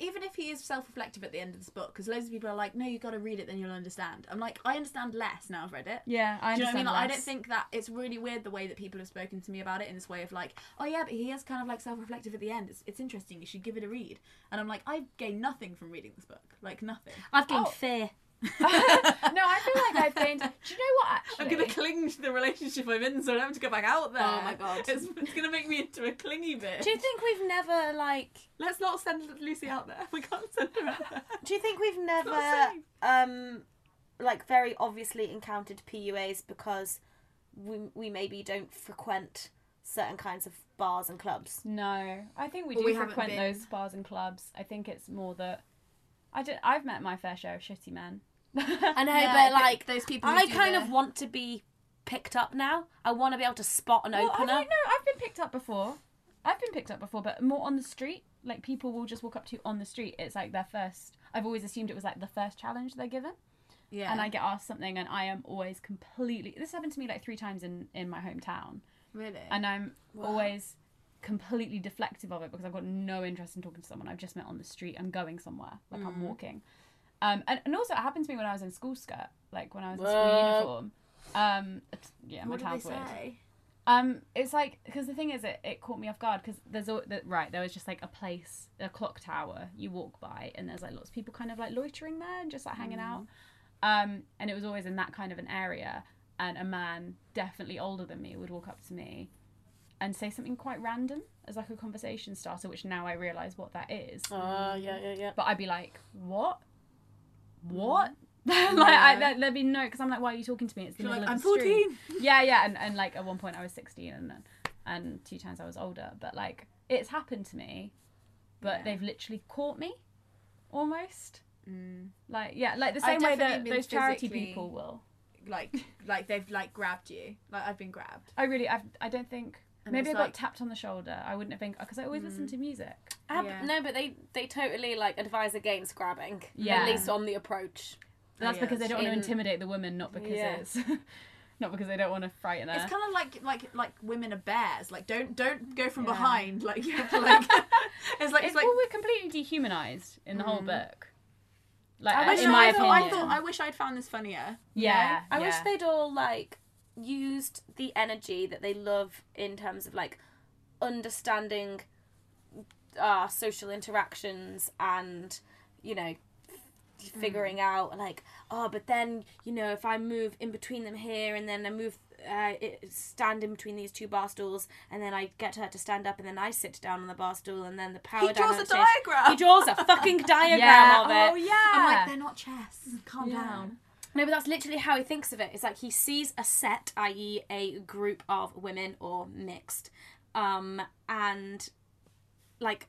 even if he is self-reflective at the end of this book, because loads of people are like, "No, you got to read it, then you'll understand." I'm like, I understand less now I've read it. yeah, I Do you know what I understand. mean? Like, I don't think that it's really weird the way that people have spoken to me about it in this way of like, oh yeah, but he is kind of like self-reflective at the end. It's, it's interesting. You should give it a read. And I'm like, I've gained nothing from reading this book. Like nothing. I've gained Oh. fear. No, I feel like I've gained. Do you know what? Actually, I'm gonna cling to the relationship I'm in, so I don't have to go back out there. Oh my God. it's, it's gonna make me into a clingy bit. Do you think we've never like? Let's not send Lucy out there. We can't send her out there. Do you think we've never um like very obviously encountered PUAs because we we maybe don't frequent certain kinds of bars and clubs? No, I think we Well, do we frequent those bars and clubs. I think it's more that I did. I've met my fair share of shitty men. I know, Yeah, but like those people I kind the- of want to be picked up now. I want to be able to spot an Well, I opener. don't know. I've been picked up before. I've been picked up before, but more on the street. Like people will just walk up to you on the street. It's like their first. I've always assumed it was like the first challenge they're given, Yeah. and I get asked something, and I am always completely. This happened to me like three times in in my hometown, really. and I'm always completely deflective of it because I've got no interest in talking to someone I've just met on the street. I'm going somewhere, like Mm. I'm walking. Um, and, and also it happened to me when I was in school skirt, like when I was in school uniform. Um, yeah, my what did they town's weird. say? Um, it's like because the thing is, it, it caught me off guard because there's all the, right there was just like a place, a clock tower you walk by, and there's like lots of people kind of like loitering there and just like hanging out. Um, and it was always in that kind of an area, and a man definitely older than me would walk up to me and say something quite random as like a conversation starter, which now I realise what that is. Oh yeah, yeah, yeah. But I'd be like, what? What? like I, there, there'd be no because I'm like, why are you talking to me? It's the You're middle like, of I'm the street. 14. Yeah, yeah, and, and like at one point I was 16 and and two times I was older, but like it's happened to me, but they've literally caught me, almost. Like yeah, like the Mm. Same way that those charity people will. Like, like they've like grabbed you. Like I've been grabbed. I really, I've, I don't think. And maybe I it's got like- Mm. tapped on the shoulder. I wouldn't have been because I always listen to music. Ab- Yeah. No, but they they totally like advise against grabbing. Yeah. At least on the approach. That's yeah, because they don't want to intimidate the woman, not because Yeah. it's, not because they don't want to frighten her. It's kind of like like like women are bears. Like don't don't go from Yeah. behind. Like you have to like. it's like it's it's like. well, we're completely dehumanized in the whole book. Like I wish in my I thought, opinion, I thought I wish I'd found this funnier. yeah, I wish they'd all like used the energy that they love in terms of like understanding uh social interactions and you know f- figuring out like oh but then you know if i move in between them here and then i move uh, it, stand in between these two bar stools and then i get her to stand up and then i sit down on the bar stool and then the power He draws a diagram. he draws a fucking diagram yeah. of it Oh yeah. I'm like they're not chess. Calm Yeah. down. No, but that's literally how he thinks of it. It's like he sees a set, i.e., a group of women or mixed, um, and like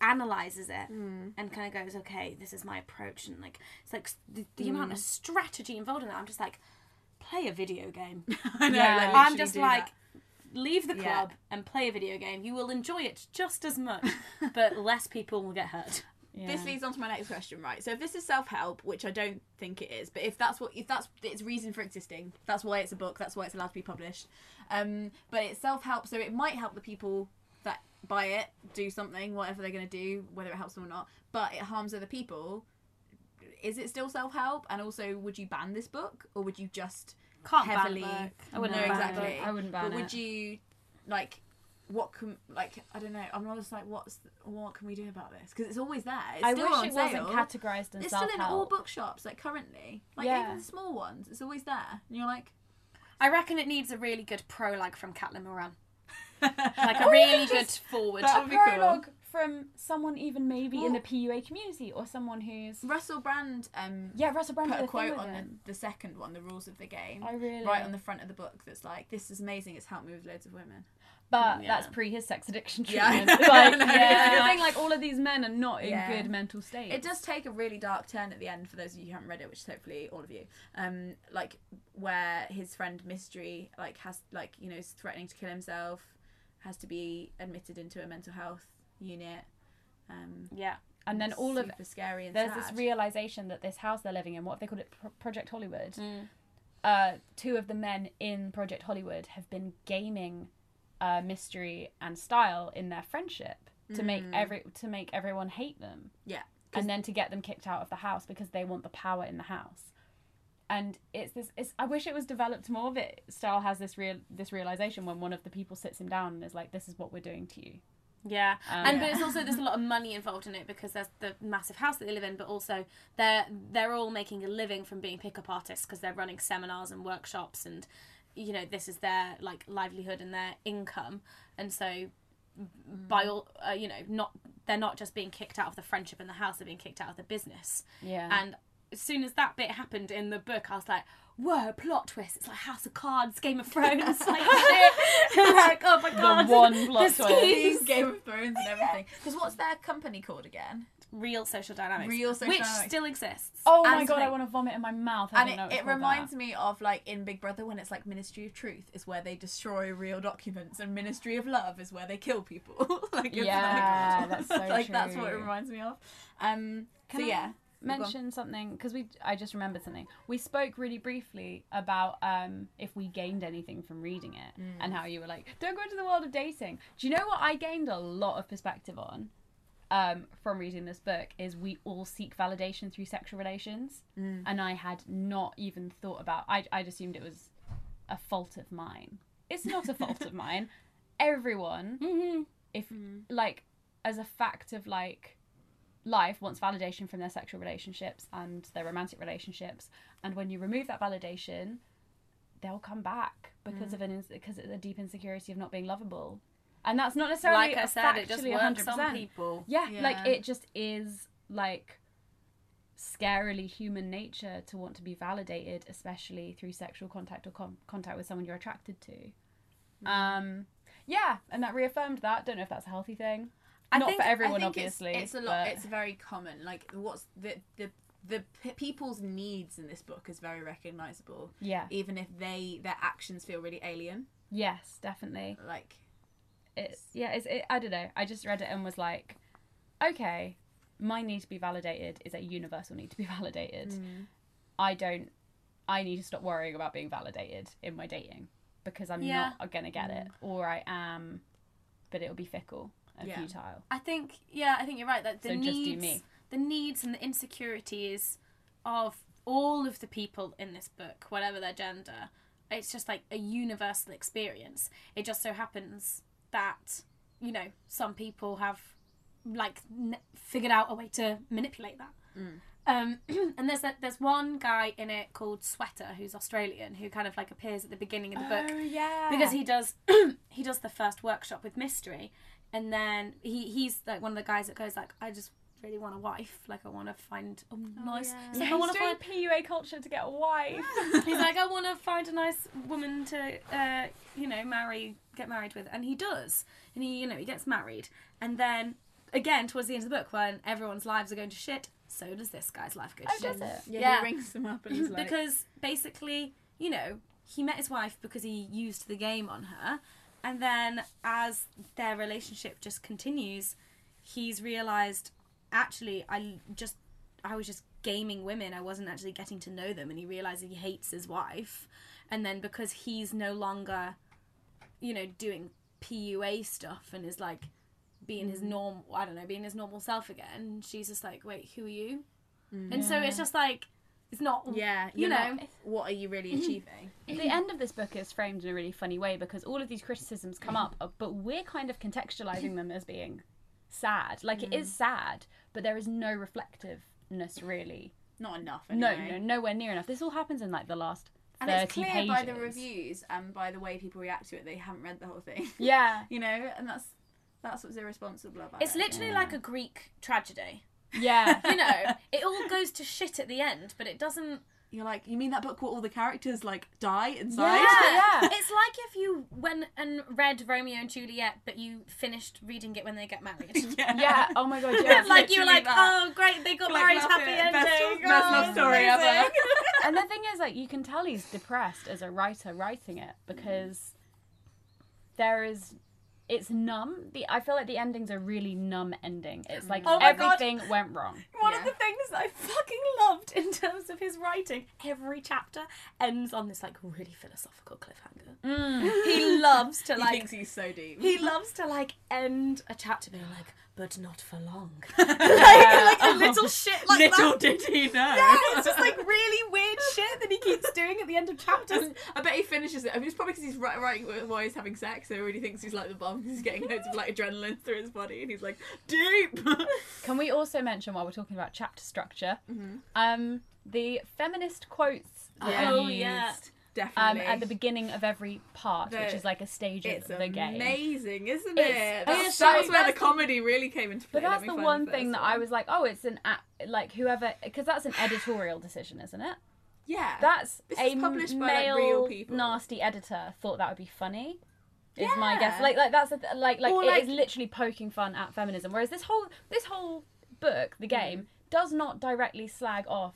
analyzes it and kind of goes, "Okay, this is my approach," and like it's like the, the amount of strategy involved in that. I'm just like, play a video game. I know. Yeah. like, I'm just like, that. leave the Yeah. club and play a video game. You will enjoy it just as much, but less people will get hurt. This leads on to my next question, right? So if this is self-help, which I don't think it is, but if that's what if that's its reason for existing, that's why it's a book, that's why it's allowed to be published. Um, but it's self-help, so it might help the people that buy it do something, whatever they're going to do, whether it helps them or not. But it harms other people. Is it still self-help? And also, would you ban this book, or would you just Can't ban heavily? a book. I wouldn't no, ban a exactly. book. I wouldn't ban But would you like? What can like I don't know. I'm not just like what's what can we do about this because it's always there. It's I still wish on it sale. wasn't categorized as It's still in all bookshops, like currently, like Yeah. even the small ones. It's always there, and you're like, I reckon it needs a really good prologue from Caitlin Moran. Like a really good forward. That a would be cool. prologue from someone even maybe in the PUA community or someone who's Russell Brand. Um, yeah Russell Brand put a a quote on the, the second one, the rules of the game. I really right on the front of the book. That's like, this is amazing. It's helped me with loads of women. But Yeah. that's pre his sex addiction treatment. know, like, I know. yeah. thing, like all of these men are not in Yeah. good mental state. It does take a really dark turn at the end for those of you who haven't read it, which is hopefully all of you. Um, like where his friend Mystery like has like you know is threatening to kill himself, has to be admitted into a mental health unit. Um, yeah. And then all of super scary and there's sad. this realization that this house they're living in, what have they called it, Pro- Project Hollywood. Mm. Uh, two of the men in Project Hollywood have been gaming uh, mystery and style in their friendship to make every to make everyone hate them, Mm. yeah. and then to get them kicked out of the house because they want the power in the house. And it's this. It's, I wish it was developed more. That Style has this real this realization when one of the people sits him down and is like, "This is what we're doing to you." Yeah, Um, and but it's also there's a lot of money involved in it because there's the massive house that they live in, but also they're they're all making a living from being pickup artists because they're running seminars and workshops, and you know this is their like livelihood and their income, and so by all uh, you know not they're not just being kicked out of the friendship and the house, they're being kicked out of the business. Yeah. And as soon as that bit happened in the book, I was like, whoa, plot twist. It's like House of Cards, Game of Thrones. like, shit. like, oh my god. one plot the twist. Game of Thrones and everything. Because what's their company called again? Real social dynamics. Real Social Which Dynamics. still exists. Oh my god, I want to vomit in my mouth. I and it, it, reminds me of like in Big Brother when it's like Ministry of Truth is where they destroy real documents, and Ministry of Love is where they kill people. like, Yeah, like, that's so like that's what it reminds me of. Um, Can so I yeah, mention something because we I just remembered something. We spoke really briefly about um, if we gained anything from reading it Mm. and how you were like, don't go into the world of dating. Do you know what I gained a lot of perspective on um, from reading this book is we all seek validation through sexual relations, Mm. and I had not even thought about. I I'd assumed it was a fault of mine. It's not a fault of mine. Everyone, Mm-hmm. if like as a fact of like life wants validation from their sexual relationships and their romantic relationships and when you remove that validation they'll come back because of an because of a deep insecurity of not being lovable and that's not necessarily Like I said, it just works 100%. on people. yeah, like it just is like scarily human nature to want to be validated especially through sexual contact or com- contact with someone you're attracted to um yeah and that reaffirmed that don't know if that's a healthy thing I not think- for everyone I think obviously it's, it's a lot. but- It's very common. Like what's the the the p- people's needs in this book is very recognizable. yeah Even if they their actions feel really alien, yes definitely like it's yeah it's it, i don't know i just read it and was like okay my need to be validated is a universal need to be validated mm. i don't i need to stop worrying about being validated in my dating because i'm Yeah. not gonna get it mm. or i am but it'll be fickle and Yeah. futile I think, yeah, I think you're right. That the So just do needs, me. the needs and the insecurities of all of the people in this book, whatever their gender, it's just like a universal experience. It just so happens that you know some people have like n- figured out a way to manipulate that. Um, and there's a, there's one guy in it called Sweater who's Australian who kind of like appears at the beginning of the book. Oh yeah. Because he does he does the first workshop with mystery and then he he's like one of the guys that goes like i just really want a wife like i want to find a nice yeah. he's yeah, like, i want to find PUA culture to get a wife. he's like i want to find a nice woman to uh you know marry get married with and he does and he you know he gets married and then again towards the end of the book when everyone's lives are going to shit so does this guy's life go to Oh, shit does it? yeah, Yeah. he rings them up and he's like because basically you know, he met his wife because he used the game on her. And then as their relationship just continues, he's realized actually I just I was just gaming women. I wasn't actually getting to know them and he realized he hates his wife. And then because he's no longer you know doing PUA stuff and is like being his mm. norm I don't know, being his normal self again, she's just like, "Wait, who are you?" Mm. And so it's just like it's not Yeah, you know. not- what are you really achieving? the end of this book is framed in a really funny way because all of these criticisms come up, but we're kind of contextualizing them as being sad. Like it is mm. sad, but there is no reflectiveness really. Not enough. No, Anyway. no, nowhere near enough. This all happens in like the last And it's clear pages. by the reviews and by the way people react to it, they haven't read the whole thing. Yeah, you know, and that's that's what's irresponsible about It's it. literally like a Greek tragedy. yeah. You know, it all goes to shit at the end, but it doesn't. You're like, you mean that book where all the characters like die inside? Yeah. It's like if you went and read Romeo and Juliet, but you finished reading it when they get married. yeah. yeah. Oh my god. Yeah. like you're like, that. oh great, they got Like, married, love happy it. ending. Best- oh, best oh, love it's story ever. and the thing is, like, you can tell he's depressed as a writer writing it because there is. It's numb. The I feel like the ending's a really numb ending. It's like Oh my God. everything went wrong. One Yeah. of the things that I fucking loved in terms of his writing, every chapter ends on this like really philosophical cliffhanger. Mm. He loves to like. He like thinks he's so deep. he loves to like end a chapter being like, but not for long. like, like a little shit like Little that. did he know. Yeah, it's just like really weird shit that he keeps doing at the end of chapters. I bet he finishes it. I mean, it's probably because he's writing while he's having sex, so he really thinks he's like the bomb. He's getting loads of like adrenaline through his body, and he's like deep. Can we also mention while we're talking about chapter structure, Mm-hmm. um, the feminist quotes that Oh, are used yeah. um, at the beginning of every part, which is like a stage of it's the game. It's amazing, isn't it? yeah, That's, so that's where the that's the- comedy really came into play. But that's the one first thing that I was like, oh, it's an a- like whoever because that's an editorial decision, isn't it? Yeah. That's This a is published by, like, male real people. nasty editor thought that would be funny. Is my guess. Like like that's the th- like like Or, it like- is literally poking fun at feminism. Whereas this whole this whole book, the Mm-hmm. game, does not directly slag off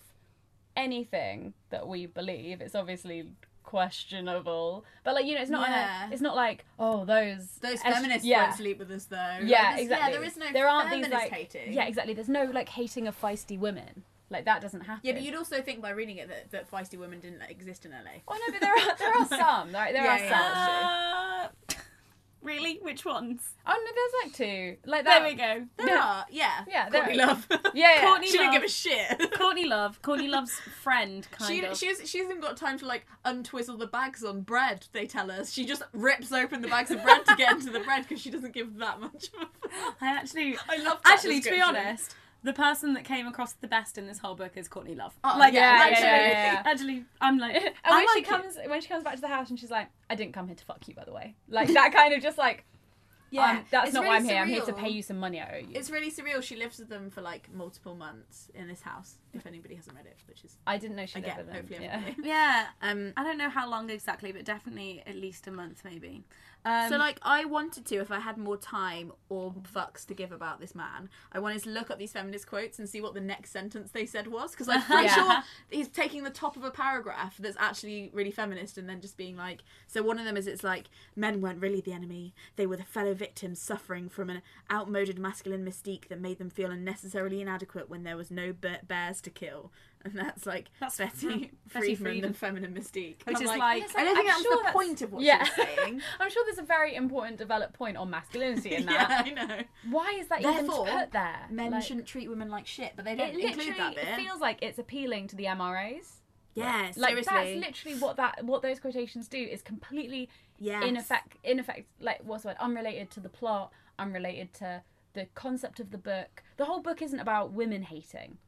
anything that we believe. It's obviously questionable, but like you know, it's not. in a- it's not like oh those Those feminists yeah. won't sleep with us though. Yeah, there's- exactly. Yeah, there is no there aren't feminist these like hating. yeah, exactly. There's no like hating of feisty women. Like that doesn't happen. Yeah, but you'd also think by reading it that, that feisty women didn't exist in LA. Oh no, but there are there are some. Right, there Yeah, are yeah, some. Uh, really? Which ones? Oh no, there's like two. Like that. There we go. There are, yeah. Yeah, Courtney are. Love. Yeah, yeah. Courtney she didn't Love. give a shit. Courtney Love. Courtney Love's friend, kind She, of. she's, she hasn't got time to like untwizzle the bags on bread. They tell us she just rips open the bags of bread to get into the bread because she doesn't give that much. of a- I actually, I love that Actually, to be honest, the person that came across the best in this whole book is Courtney Love. Oh, like, yeah, actually, yeah, yeah, yeah. actually, I'm like, And I when like she it. comes when she comes back to the house and she's like, I didn't come here to fuck you, by the way. Like that kind of just like Yeah, um, that's it's not why I'm really here. I'm here to pay you some money. I owe you. It's really surreal. She lives with them for like multiple months in this house. If anybody hasn't read it, which is I didn't know she again, lived with them. hopefully, him. Yeah. Yeah, Um, I don't know how long exactly, but definitely at least a month, maybe. Um, so like I wanted to, if I had more time or fucks to give about this man, I wanted to look up these feminist quotes and see what the next sentence they said was, because I'm pretty Yeah. sure he's taking the top of a paragraph that's actually really feminist, and then just being like, so one of them is it's like men weren't really the enemy; they were the fellow victims suffering from an outmoded masculine mystique that made them feel unnecessarily inadequate when there was no bears to kill, and that's like That's Betty Friedman, Friedman. the feminine mystique, Which I'm is like, like- I don't think I'm that's sure the that's- point of what yeah. she's saying. I'm sure there's a very important developed point on masculinity in yeah, that. I know. Why is that Therefore, even put there? Men Like, shouldn't treat women like shit, but they don't include that bit. It feels like it's appealing to the MRAs. yeah, Like seriously. that's literally what that what those quotations do is completely Yes. in effect in effect like what's the word unrelated to the plot, unrelated to the concept of the book. The whole book isn't about women hating,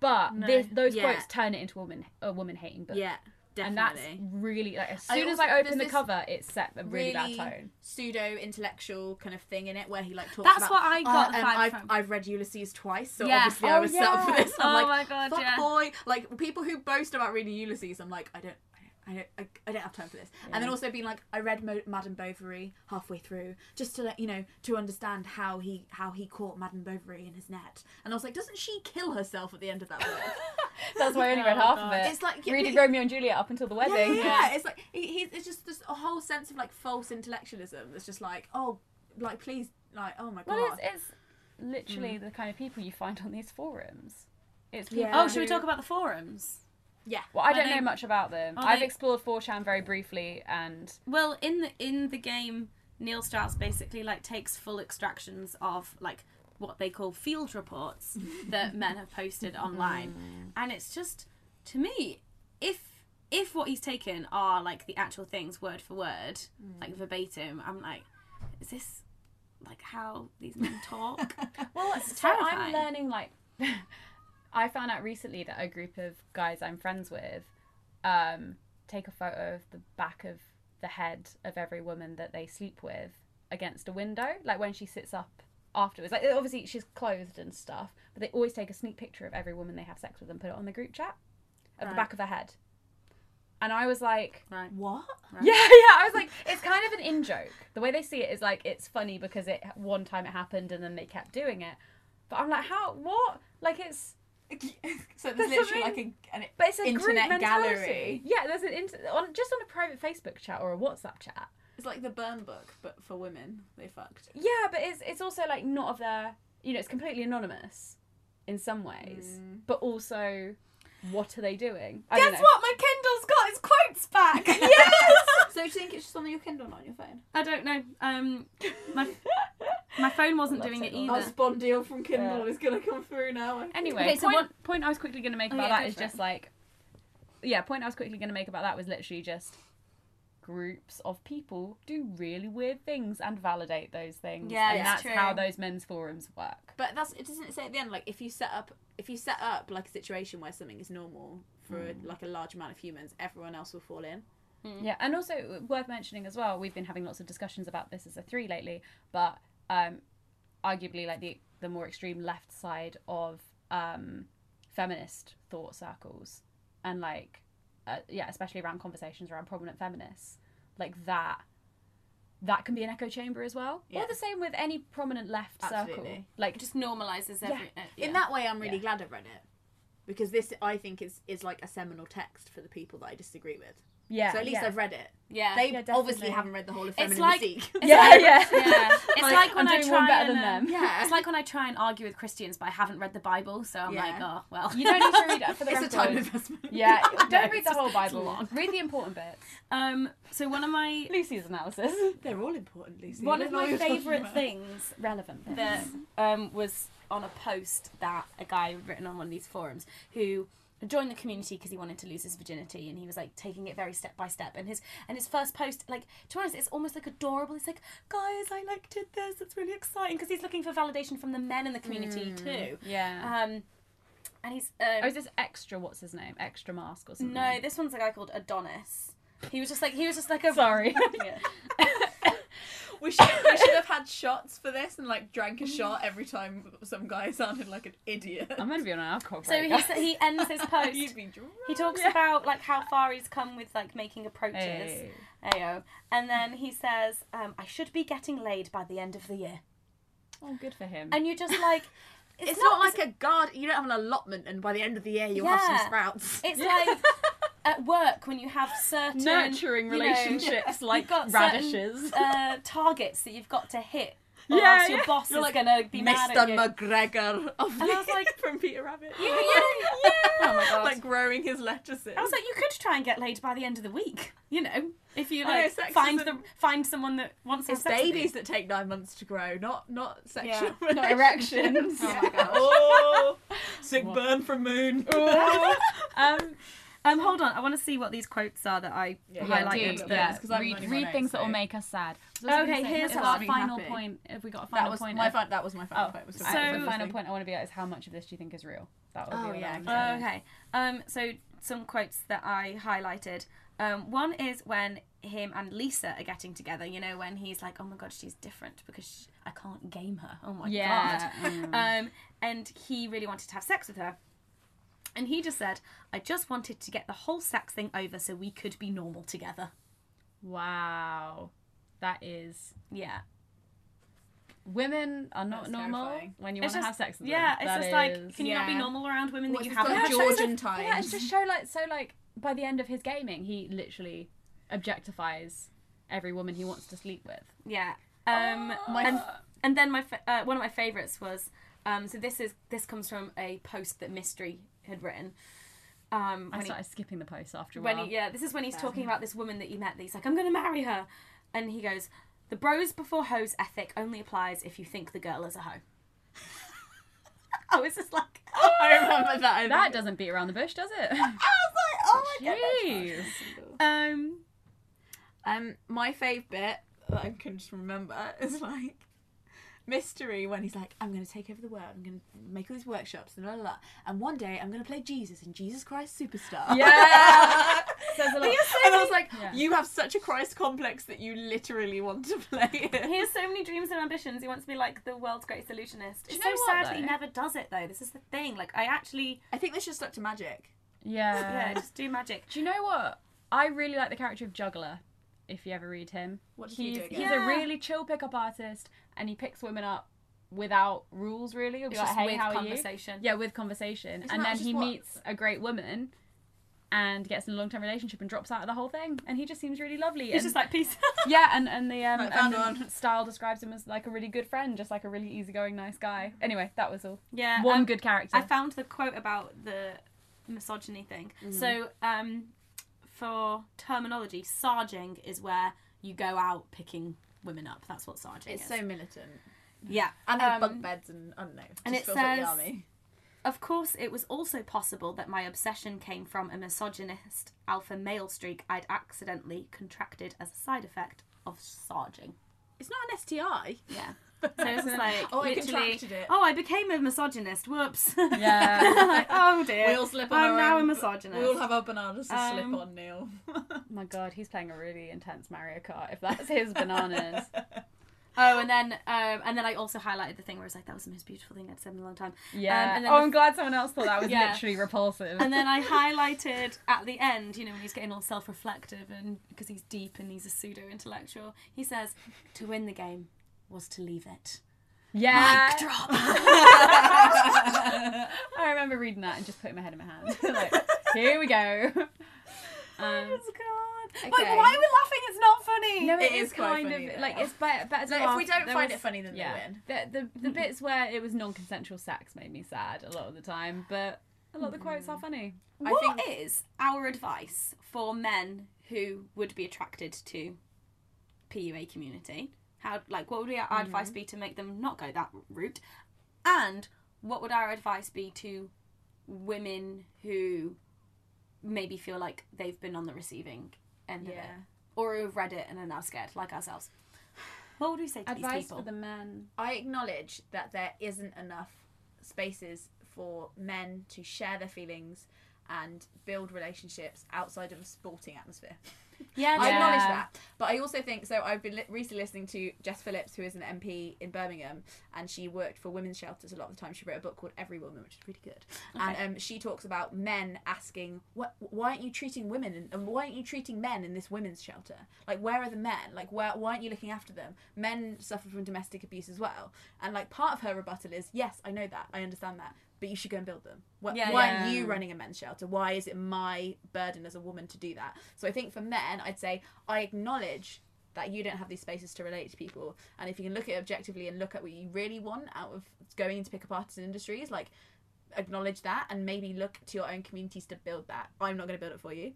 but this, those Yeah. quotes turn it into a woman a woman hating book. Yeah, Definitely. and that's really like as I soon as I open the cover, it's set a really, really bad tone. pseudo intellectual kind of thing in it where he like talks That's about. what I got "Oh, um, I've, from." I've read Ulysses twice, so Yeah. obviously I Oh, was set up for this. I'm Oh like, my God, fuck yeah. boy. Like people who boast about reading Ulysses, I'm like, I don't. I don't, I, I don't have time for this. And then also being like, I read Mo- Madame Bovary halfway through just to let you know to understand how he how he caught Madame Bovary in his net. And I was like, doesn't she kill herself at the end of that book? That's why I only read oh, half of it. It's like- yeah, reading but- Romeo and Juliet up until the yeah, wedding. yeah, yeah. It's like he, he's it's just this a whole sense of like false intellectualism. That's just like, oh, like please, like oh my god. Well, it's, it's literally hmm. the kind of people you find on these forums. It's people Yeah. Oh, should we talk about the forums? Yeah. Well, I don't know much about them. I've they- explored 4chan very briefly, and Well, in the in the game, Neil Strauss basically like takes full extractions of like what they call field reports that men have posted online, and it's just to me, if if what he's taken are like the actual things word for word, mm. like verbatim, I'm like, is this like how these men talk? well, It's so I'm learning like I found out recently that a group of guys I'm friends with um, take a photo of the back of the head of every woman that they sleep with against a window, like when she sits up afterwards. Like obviously she's clothed and stuff, but they always take a sneak picture of every woman they have sex with and put it on the group chat of the back of her head. And I was like, right. What? yeah, yeah. I was like, it's kind of an in joke. The way they see it is like it's funny because it one time it happened and then they kept doing it. But I'm like, how? What? Like it's, so there's literally like a an but it's a internet gallery. Yeah, there's an inter- on just on a private Facebook chat or a WhatsApp chat. It's like the burn book, but for women. They fucked. Yeah, but it's it's also like not of their, you know, it's completely anonymous in some ways, but also, what are they doing? I Guess what? My Kindle's got its quotes back. Yes. so do you think it's just on your Kindle, not on your phone? I don't know. Um, my my phone wasn't doing it either. Our spawn deal from Kindle Yeah. is gonna come through now. Anyway, Okay, so point, what- point I was quickly going to make Oh, about yeah, that go just like, yeah, point I was quickly going to make about that was literally just groups of people do really weird things and validate those things. Yeah, and it's that's true. how those men's forums work. But that's it. Doesn't it say at the end like if you set up if you set up like a situation where something is normal for hmm. like a large amount of humans, everyone else will fall in. Hmm. Yeah, and also worth mentioning as well, we've been having lots of discussions about this as a three lately, but um, arguably like the the more extreme left side of um, feminist thought circles, and like uh, yeah, especially around conversations around prominent feminists, like that. That can be an echo chamber as well, Yeah. or the same with any prominent left circle. Absolutely. Like It just normalizes every. uh, In that way, I'm really Yeah. glad I've read it because this I think is is like a seminal text for the people that I disagree with. Yeah, so at least yeah. I've read it. Yeah. They Yeah, obviously haven't read the whole of It's Feminine like- Mystique. it's yeah, like- yeah, Yeah, it's like, when I'm I try one better and, than um, them. Yeah. It's like when I try and argue with Christians, but I haven't read the Bible, so I'm Yeah. like, oh well. You don't need to read it for the it's a record. time investment. Yeah, don't No, read the whole Bible. long. Read the important bits. Um. So one of my Lucy's analysis. They're all important, Lucy. one of my what you're talking favourite things Relevant bits. that um, was on a post that a guy had written on one of these forums who joined the community because he wanted to lose his virginity and he was like taking it very step by step and his and his first post like to be honest it's almost like adorable he's like guys i like did this it's really exciting because he's looking for validation from the men in the community too Yeah. um and he's um, oh, is this extra? What's his name? Extramask or something? no this one's a guy called adonis he was just like he was just like a Sorry. yeah. We should, we should have had shots for this and like drank a shot every time some guy sounded like an idiot. I'm gonna be on an alcohol so break. he sa- he ends his post You'd be drunk. He talks about like how far he's come with like making approaches. Hey. Ayo. And then he says, um, I should be getting laid by the end of the year. Oh, good for him. And you're just like it's, It's, not, like a guard. You don't have an allotment, and by the end of the year, you'll have Yeah. some sprouts. it's like at work when you have certain nurturing you know, relationships like you've got radishes. certain, uh, targets that you've got to hit. Or Yeah, else your yeah. boss You're is like gonna be mad at Mr. you. McGregor of And I was like- from Peter Rabbit. yeah, yeah, yeah. Oh my god. like growing his lettuces. I was like, you could try and get laid by the end of the week. You know, if you I know, like find the find someone that wants to have it's sex with you. babies that take nine months to grow, not not sexual. Yeah. Not erections. Oh my gosh. oh, sick burn from moon. um, um, hold on. I want to see what these quotes are that I yeah, highlighted. do, that- yeah. 'cause I'm read read things notes, that will so- make us sad. So I was Okay, say, here's have we what got a makes me final happy. point. Have we got a That final was point? my of- fin- that was my final Oh, point. Was so, the final thing. point I want to be at is how much of this do you think is real? That would Oh, be yeah, what okay. Okay. Um, so some quotes that I highlighted. Um, one is when him and Lisa are getting together. You know, when he's like, "Oh my god, she's different because she, I can't game her." Oh my Yeah, god. mm. Um, and he really wanted to have sex with her. And he just said, I just wanted to get the whole sex thing over so we could be normal together. Wow. That is. Yeah. Women are not That's normal terrifying. when you want to have sex with yeah, them. Yeah, it's That just like, can you not be normal around women What's that you haven't? like Yeah, it shows Georgian that- times. Yeah, it's just show like so like by the end of his gaming, he literally objectifies every woman he wants to sleep with. Yeah. Um, My and, f- and then my fa- uh, one of my favorites was um, so this is this comes from a post that Mystery had written. Um, I when he- started skipping the post after a when while. he, yeah, this is when he's talking about this woman that he met. That he's like, I'm going to marry her, and he goes, "The bros before hoes ethic only applies if you think the girl is a hoe." I was just like, I remember that. I that doesn't beat around the bush, does it? I was like, oh my Jeez. god. Um, Um, my fave bit that I can just remember is like mystery when he's like, "I'm going to take over the world. I'm going to make all these workshops and blah, blah, blah. and one day I'm going to play Jesus in Jesus Christ Superstar." Yeah. Says a lot. and I was like, Yeah. "You have such a Christ complex that you literally want to play it." he has so many dreams and ambitions. He wants to be like the world's greatest illusionist. It's so what, sad that he never does it though. This is the thing. Like, I actually, I think they should stuck to magic. Yeah. yeah, just do magic. Do you know what? I really like the character of Juggler. If you ever read him, What does he he's do again? he's Yeah. a really chill pickup artist, and he picks women up without rules. Really, He'll be It's like, "Hey, with how are conversation. you?" Yeah, with conversation, Isn't and then he what- meets a great woman, and gets in a long term relationship and drops out of the whole thing, and he just seems really lovely. He's and- just like peace. yeah, and and the um and the style describes him as like a really good friend, just like a really easygoing, nice guy. Anyway, that was all. yeah, One um, good character. I found the quote about the misogyny thing. So, um, for terminology, sarging is where you go out picking women up. That's what sarging is. It's so militant. yeah, And they have Um, bunk beds and I don't know. and it like says- army. Of course, it was also possible that my obsession came from a misogynist alpha male streak I'd accidentally contracted as a side effect of sarging. It's not an STI. Yeah. So it's just like Oh, I contracted it. oh, I became a misogynist. Whoops. Yeah. like, oh dear. We all slip on I'm our now own- a misogynist. We all have our bananas to Um, slip on, Neil. my God, he's playing a really intense Mario Kart. If that's his bananas. Oh, and then um, and then I also highlighted the thing where it's like that was the most beautiful thing I'd said in a long time. Yeah. Um, and then oh, the- I'm glad someone else thought that was Yeah. literally repulsive. And then I highlighted at the end, you know, when he's getting all self-reflective and because he's deep and he's a pseudo-intellectual, he says, "To win the game was to leave it." yeah. Mic drop. I remember reading that and just putting my head in my hands. like, here we go. Um, Oh God. Okay. Like, why are we laughing? It's not funny. no, It it is is kind funny, of though. like it's better. better to Like, if we don't find was- it funny, then they yeah. win. The, the the bits where it was non-consensual sex made me sad a lot of the time, but a lot of the quotes are funny. I What think- is our advice for men who would be attracted to PUA community? How like what would our Mm-hmm. advice be to make them not go that route? And what would our advice be to women who maybe feel like they've been on the receiving end of it, or who've read it and are now scared, like ourselves? What would we say to these Advice people? for the men. I acknowledge that there isn't enough spaces for men to share their feelings and build relationships outside of a sporting atmosphere. Yeah, I acknowledge that, but I also think so. I've been li- recently listening to Jess Phillips, who is an MP in Birmingham, and she worked for women's shelters a lot of the time. She wrote a book called Every Woman, which is really good. And um, she talks about men asking, "What? Why aren't you treating women? And, and why aren't you treating men in this women's shelter? Like, where are the men? Like, where? Why aren't you looking after them? Men suffer from domestic abuse as well. And like, part of her rebuttal is, yes, I know that, I understand that." But you should go and build them. Why, Yeah, why yeah. aren't you running a men's shelter? Why is it my burden as a woman to do that? So I think for men, I'd say I acknowledge that you don't have these spaces to relate to people. And if you can look at it objectively and look at what you really want out of going into pickup artists and industries, like acknowledge that and maybe look to your own communities to build that. I'm not going to build it for you,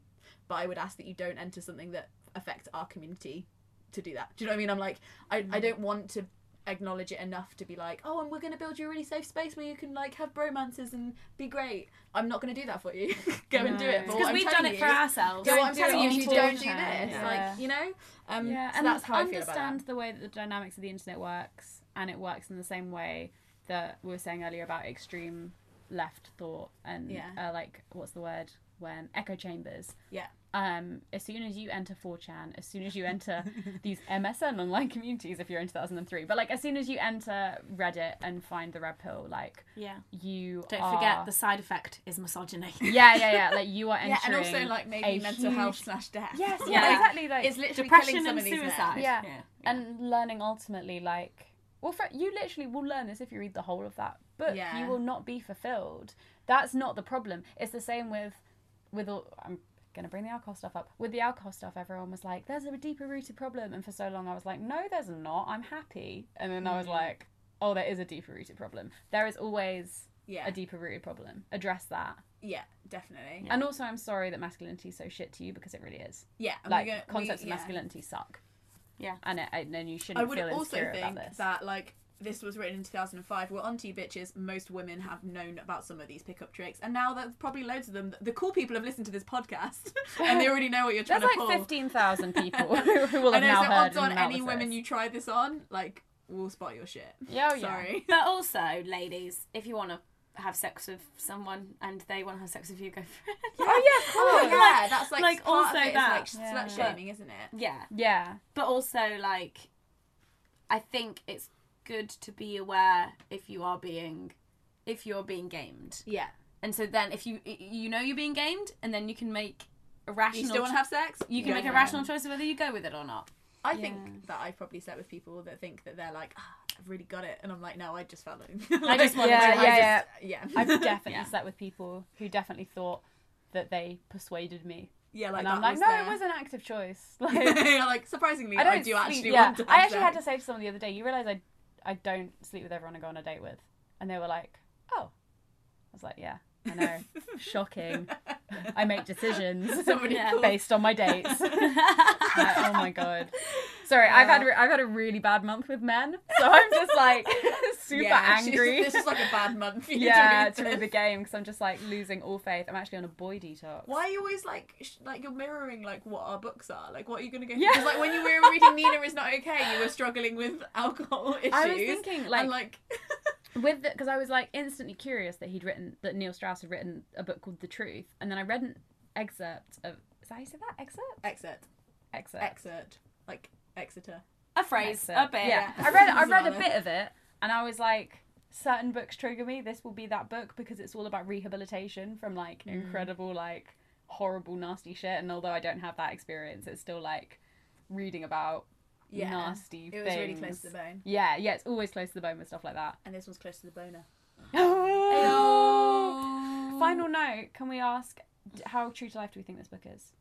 but I would ask that you don't enter something that affects our community to do that. Do you know what I mean? I'm like, I, I mm. don't want to acknowledge it enough to be like, oh, and we're going to build you a really safe space where you can like have bromances and be great. I'm not going to do that for you. go and do it. Because we've done it for ourselves. Go, I'm telling you, you don't do 4chan, this. yeah. Like, you know? Um, Yeah, so and that's how I feel about understand the way that the dynamics of the internet works, and it works in the same way that we were saying earlier about extreme left thought and Yeah. uh, like what's the word when echo chambers. Yeah. um, as soon as you enter 4chan, as soon as you enter these MSN online communities, if you're in 2003, but like as soon as you enter Reddit and find the red pill, like Yeah. you Don't are... forget the side effect is misogyny. yeah, yeah, yeah. Like you are Yeah, entering. and also like maybe mental huge- health slash death. Yes, yeah, Yeah. exactly. Like It's literally Depression killing some and of these men. suicide. yeah. Yeah. and learning ultimately like well for, you literally will learn this if you read the whole of that book Yeah. you will not be fulfilled that's not the problem it's the same with with all i'm gonna bring the alcohol stuff up. With the alcohol stuff everyone was like there's a deeper rooted problem. And for so long i was like no there's not. I'm happy. And then i was mm-hmm. like oh there is a deeper rooted problem. There is always Yeah. a deeper rooted problem. Address that. Yeah, definitely. and also i'm sorry that masculinity is so shit to you because it really is. Yeah, like gonna, concepts we, of yeah. masculinity suck. Yeah. and it, and then you shouldn't would feel also insecure think about this. that like this was written in 2005. Well, on to you bitches. Most women have known about some of these pickup tricks, and now there's probably loads of them. The cool people have listened to this podcast, and they already know what you're trying There's to like pull. fifteen thousand people who who will I have know. now So heard odds on any women you try this on, like, will spot your shit. Yeah, oh, yeah. Sorry. But also, ladies, if you want to have sex with someone and they want to have sex with you, go for it. Oh yeah, Oh cool. yeah, that's like, like, part also of it is, that. like Yeah. slut shaming, isn't it? yeah. Yeah, But also, like, I think it's good to be aware if you are being, if you're being gamed. Yeah. And so then, if you you know you're being gamed, and then you can make a rational You still want to have sex? you can Go make a rational choice of whether you go with it or not. I Yeah. think that I've probably slept with people that think that they're like, ah, I've really got it, and I'm like, no, I just fell in. I just wanted Yeah, to. yeah, I yeah. just- yeah. I've definitely Yeah. slept with people who definitely thought that they persuaded me, yeah, like and I'm like, no, there. it was an active choice. Like, like surprisingly, I I, don't do sleep- actually yeah. want to. I actually had to say to someone the other day, you realise I, I don't sleep with everyone I go on a date with, and they were like, oh, I was like, yeah, I know, shocking. I make decisions Somebody Yeah. based on my dates. Like, oh my god. Sorry, I've had re- I've had a really bad month with men, so I'm just like super Yeah, angry. This is like a bad month. for you to yeah, read through the game because I'm just like losing all faith. I'm actually on a boy detox. Why are you always like sh- like you're mirroring like what our books are? Like what are you gonna go? Yeah. Because like when you were reading Nina is not okay, you were struggling with alcohol issues. I was thinking, like- and, like with because I was like instantly curious that he'd written that Neil Strauss had written a book called The Truth, and then I read an excerpt of is that how you say that excerpt Excerpt. excerpt Excerpt. like Exeter. a phrase, excerpt. a bit. Yeah, Yeah. I read I read a bit of it, and I was like. Certain books trigger me. This will be that book because it's all about rehabilitation from like Mm. incredible, like horrible, nasty shit. And although I don't have that experience, it's still like reading about Yeah, nasty It was really close to the bone, Yeah, yeah, it's always close to the bone with stuff like that. and this one's close to the boner. Final note: Can we ask how true to life do we think this book is?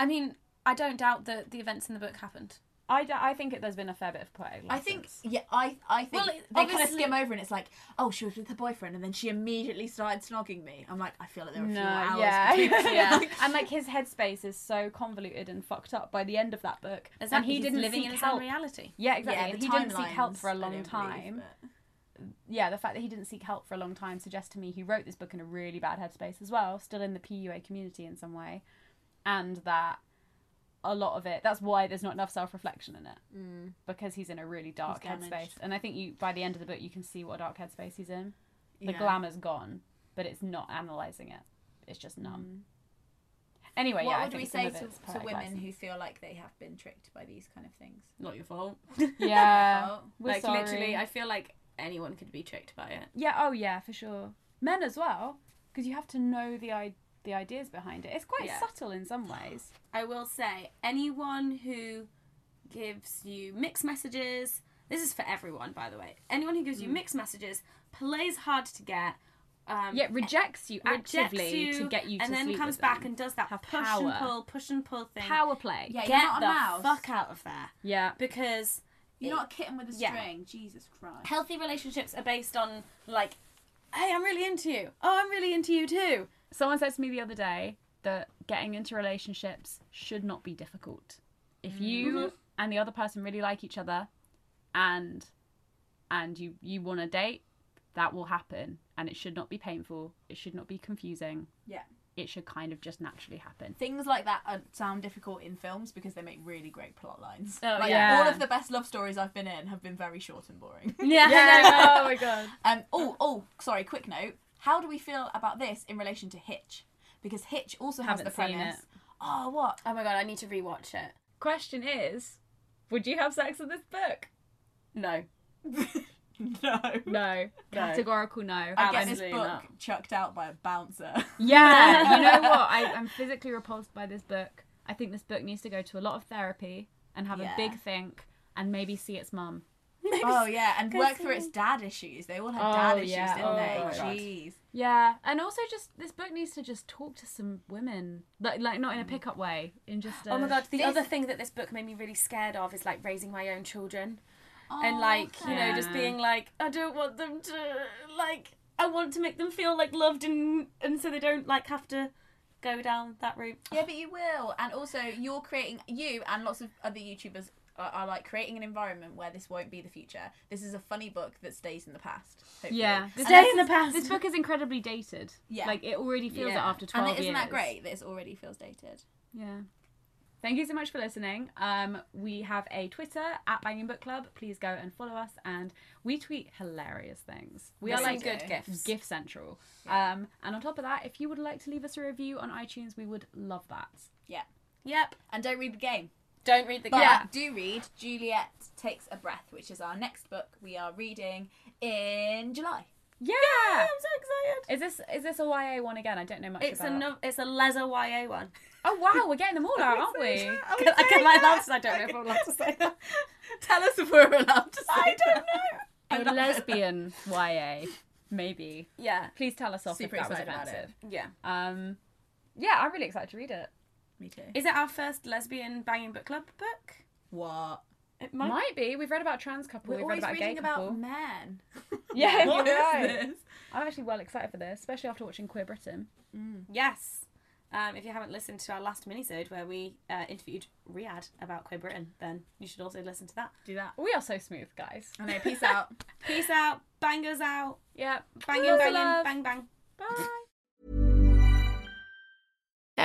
I mean, I don't doubt that the events in the book happened. I, d- I think it, there's been a fair bit of poetic I think, license. yeah, I, I think Well, it- they kind of obviously- skim over, and it's like, oh, she was with her boyfriend, and then she immediately started snogging me. I'm like, I feel like there were a few No, hours yeah, yeah. And like his headspace is so convoluted and fucked up by the end of that book. Is and he he's didn't living seek in his help. own reality? Yeah, exactly. yeah, he didn't seek help for a long don't believe, time. but- Yeah, the fact that he didn't seek help for a long time suggests to me he wrote this book in a really bad headspace as well, still in the PUA community in some way, and that a lot of it that's why there's not enough self-reflection in it mm. because he's in a really dark headspace and i think you by the end of the book you can see what a dark headspace he's in the Yeah. glamour's gone but it's not analyzing it it's just numb anyway what yeah I would we think some say to, to women license. who feel like they have been tricked by these kind of things? Not your fault. yeah Well, we're like sorry. literally, I feel like anyone could be tricked by it. yeah oh yeah for sure men as well because you have to know the i the ideas behind it it's quite Yeah. subtle in some ways I will say, anyone who gives you mixed messages, this is for everyone, by the way. Anyone who gives you mixed messages, plays hard to get. Um, yeah rejects you rejects actively you, to get you and then sleep comes with back them. and does that Have push power. and pull, push and pull thing. power play Yeah, you're Get not a the mouse. fuck out of there yeah because You're not a kitten with a Yeah. string. Jesus Christ. healthy relationships are based on like, hey, I'm really into you. Oh, I'm really into you too. Someone said to me the other day that getting into relationships should not be difficult. If you and the other person really like each other and and you you want to date, that will happen and it should not be painful. It should not be confusing. Yeah. It should kind of just naturally happen. Things like that sound difficult in films because they make really great plot lines. Oh, like, yeah. All of the best love stories I've been in have been very short and boring. Yeah. Oh my god. Um, oh, oh, sorry, quick note. How do we feel about this in relation to Hitch? Because Hitch also has Haven't the seen premise it. Oh, what? Oh my god, I need to rewatch it. Question is, would you have sex with this book? No. no. No. Categorical no. I get this book not. chucked out by a bouncer. Yeah, you know what? I, I'm physically repulsed by this book. I think this book needs to go to a lot of therapy and have Yeah. a big think and maybe see its mum. Oh yeah, and work through its dad issues. They all had Oh, dad issues, yeah. didn't Oh, they? Jeez. Yeah, and also just this book needs to just talk to some women, like like not in a Mm. pickup way, in just. A, Oh my god, the This- other thing that this book made me really scared of is like raising my own children. Oh, and like, you know, just being like, I don't want them to like I want to make them feel like loved and and so they don't like have to go down that route. Yeah, but you will, and also you're creating you and lots of other YouTubers are, are like creating an environment where this won't be the future. This is a funny book that stays in the past. Hopefully. Yeah, this, Stay book- in the past. This book is incredibly dated. Yeah. like it already feels it after twelve and isn't years. that great that it already feels dated? Yeah. Thank you so much for listening. Um, we have a Twitter at Banging Book Club. Please go and follow us, and we tweet hilarious things. We are like good gifts. gift central. Um, and on top of that, if you would like to leave us a review on iTunes, we would love that. Yeah, Yep. and don't read the game. Don't read the But yeah. do read Juliet Takes a Breath, which is our next book we are reading in July. Yeah. yeah, I'm so excited. Is this is this a YA one again? I don't know much It's a about. no, it's a Leza YA one. Oh wow, we're getting them all out, aren't we? Can, I can I allowed to? I don't know if I'm allowed to say that. Tell us if we're allowed to say I don't I A it. lesbian YA, maybe. Yeah. Please tell us off Super if that was excited about offensive. Yeah. Um, yeah, I'm really excited to read it. Me too. Is it our first lesbian banging book club book? What? It Might, be. We've read about trans couple. We're We've read always about a gay reading couple. about men. Yeah, What you're is right. this? I'm actually well excited for this, especially after watching Queer Britain. Yes. Um, if you haven't listened to our last minisode where we uh, interviewed Riyadh about Queer Britain, then you should also listen to that. Do that. We are so smooth, guys. I know. Peace out. Peace out, bangers out, Yeah. banging, Lots of banging, bang, bang. Bye.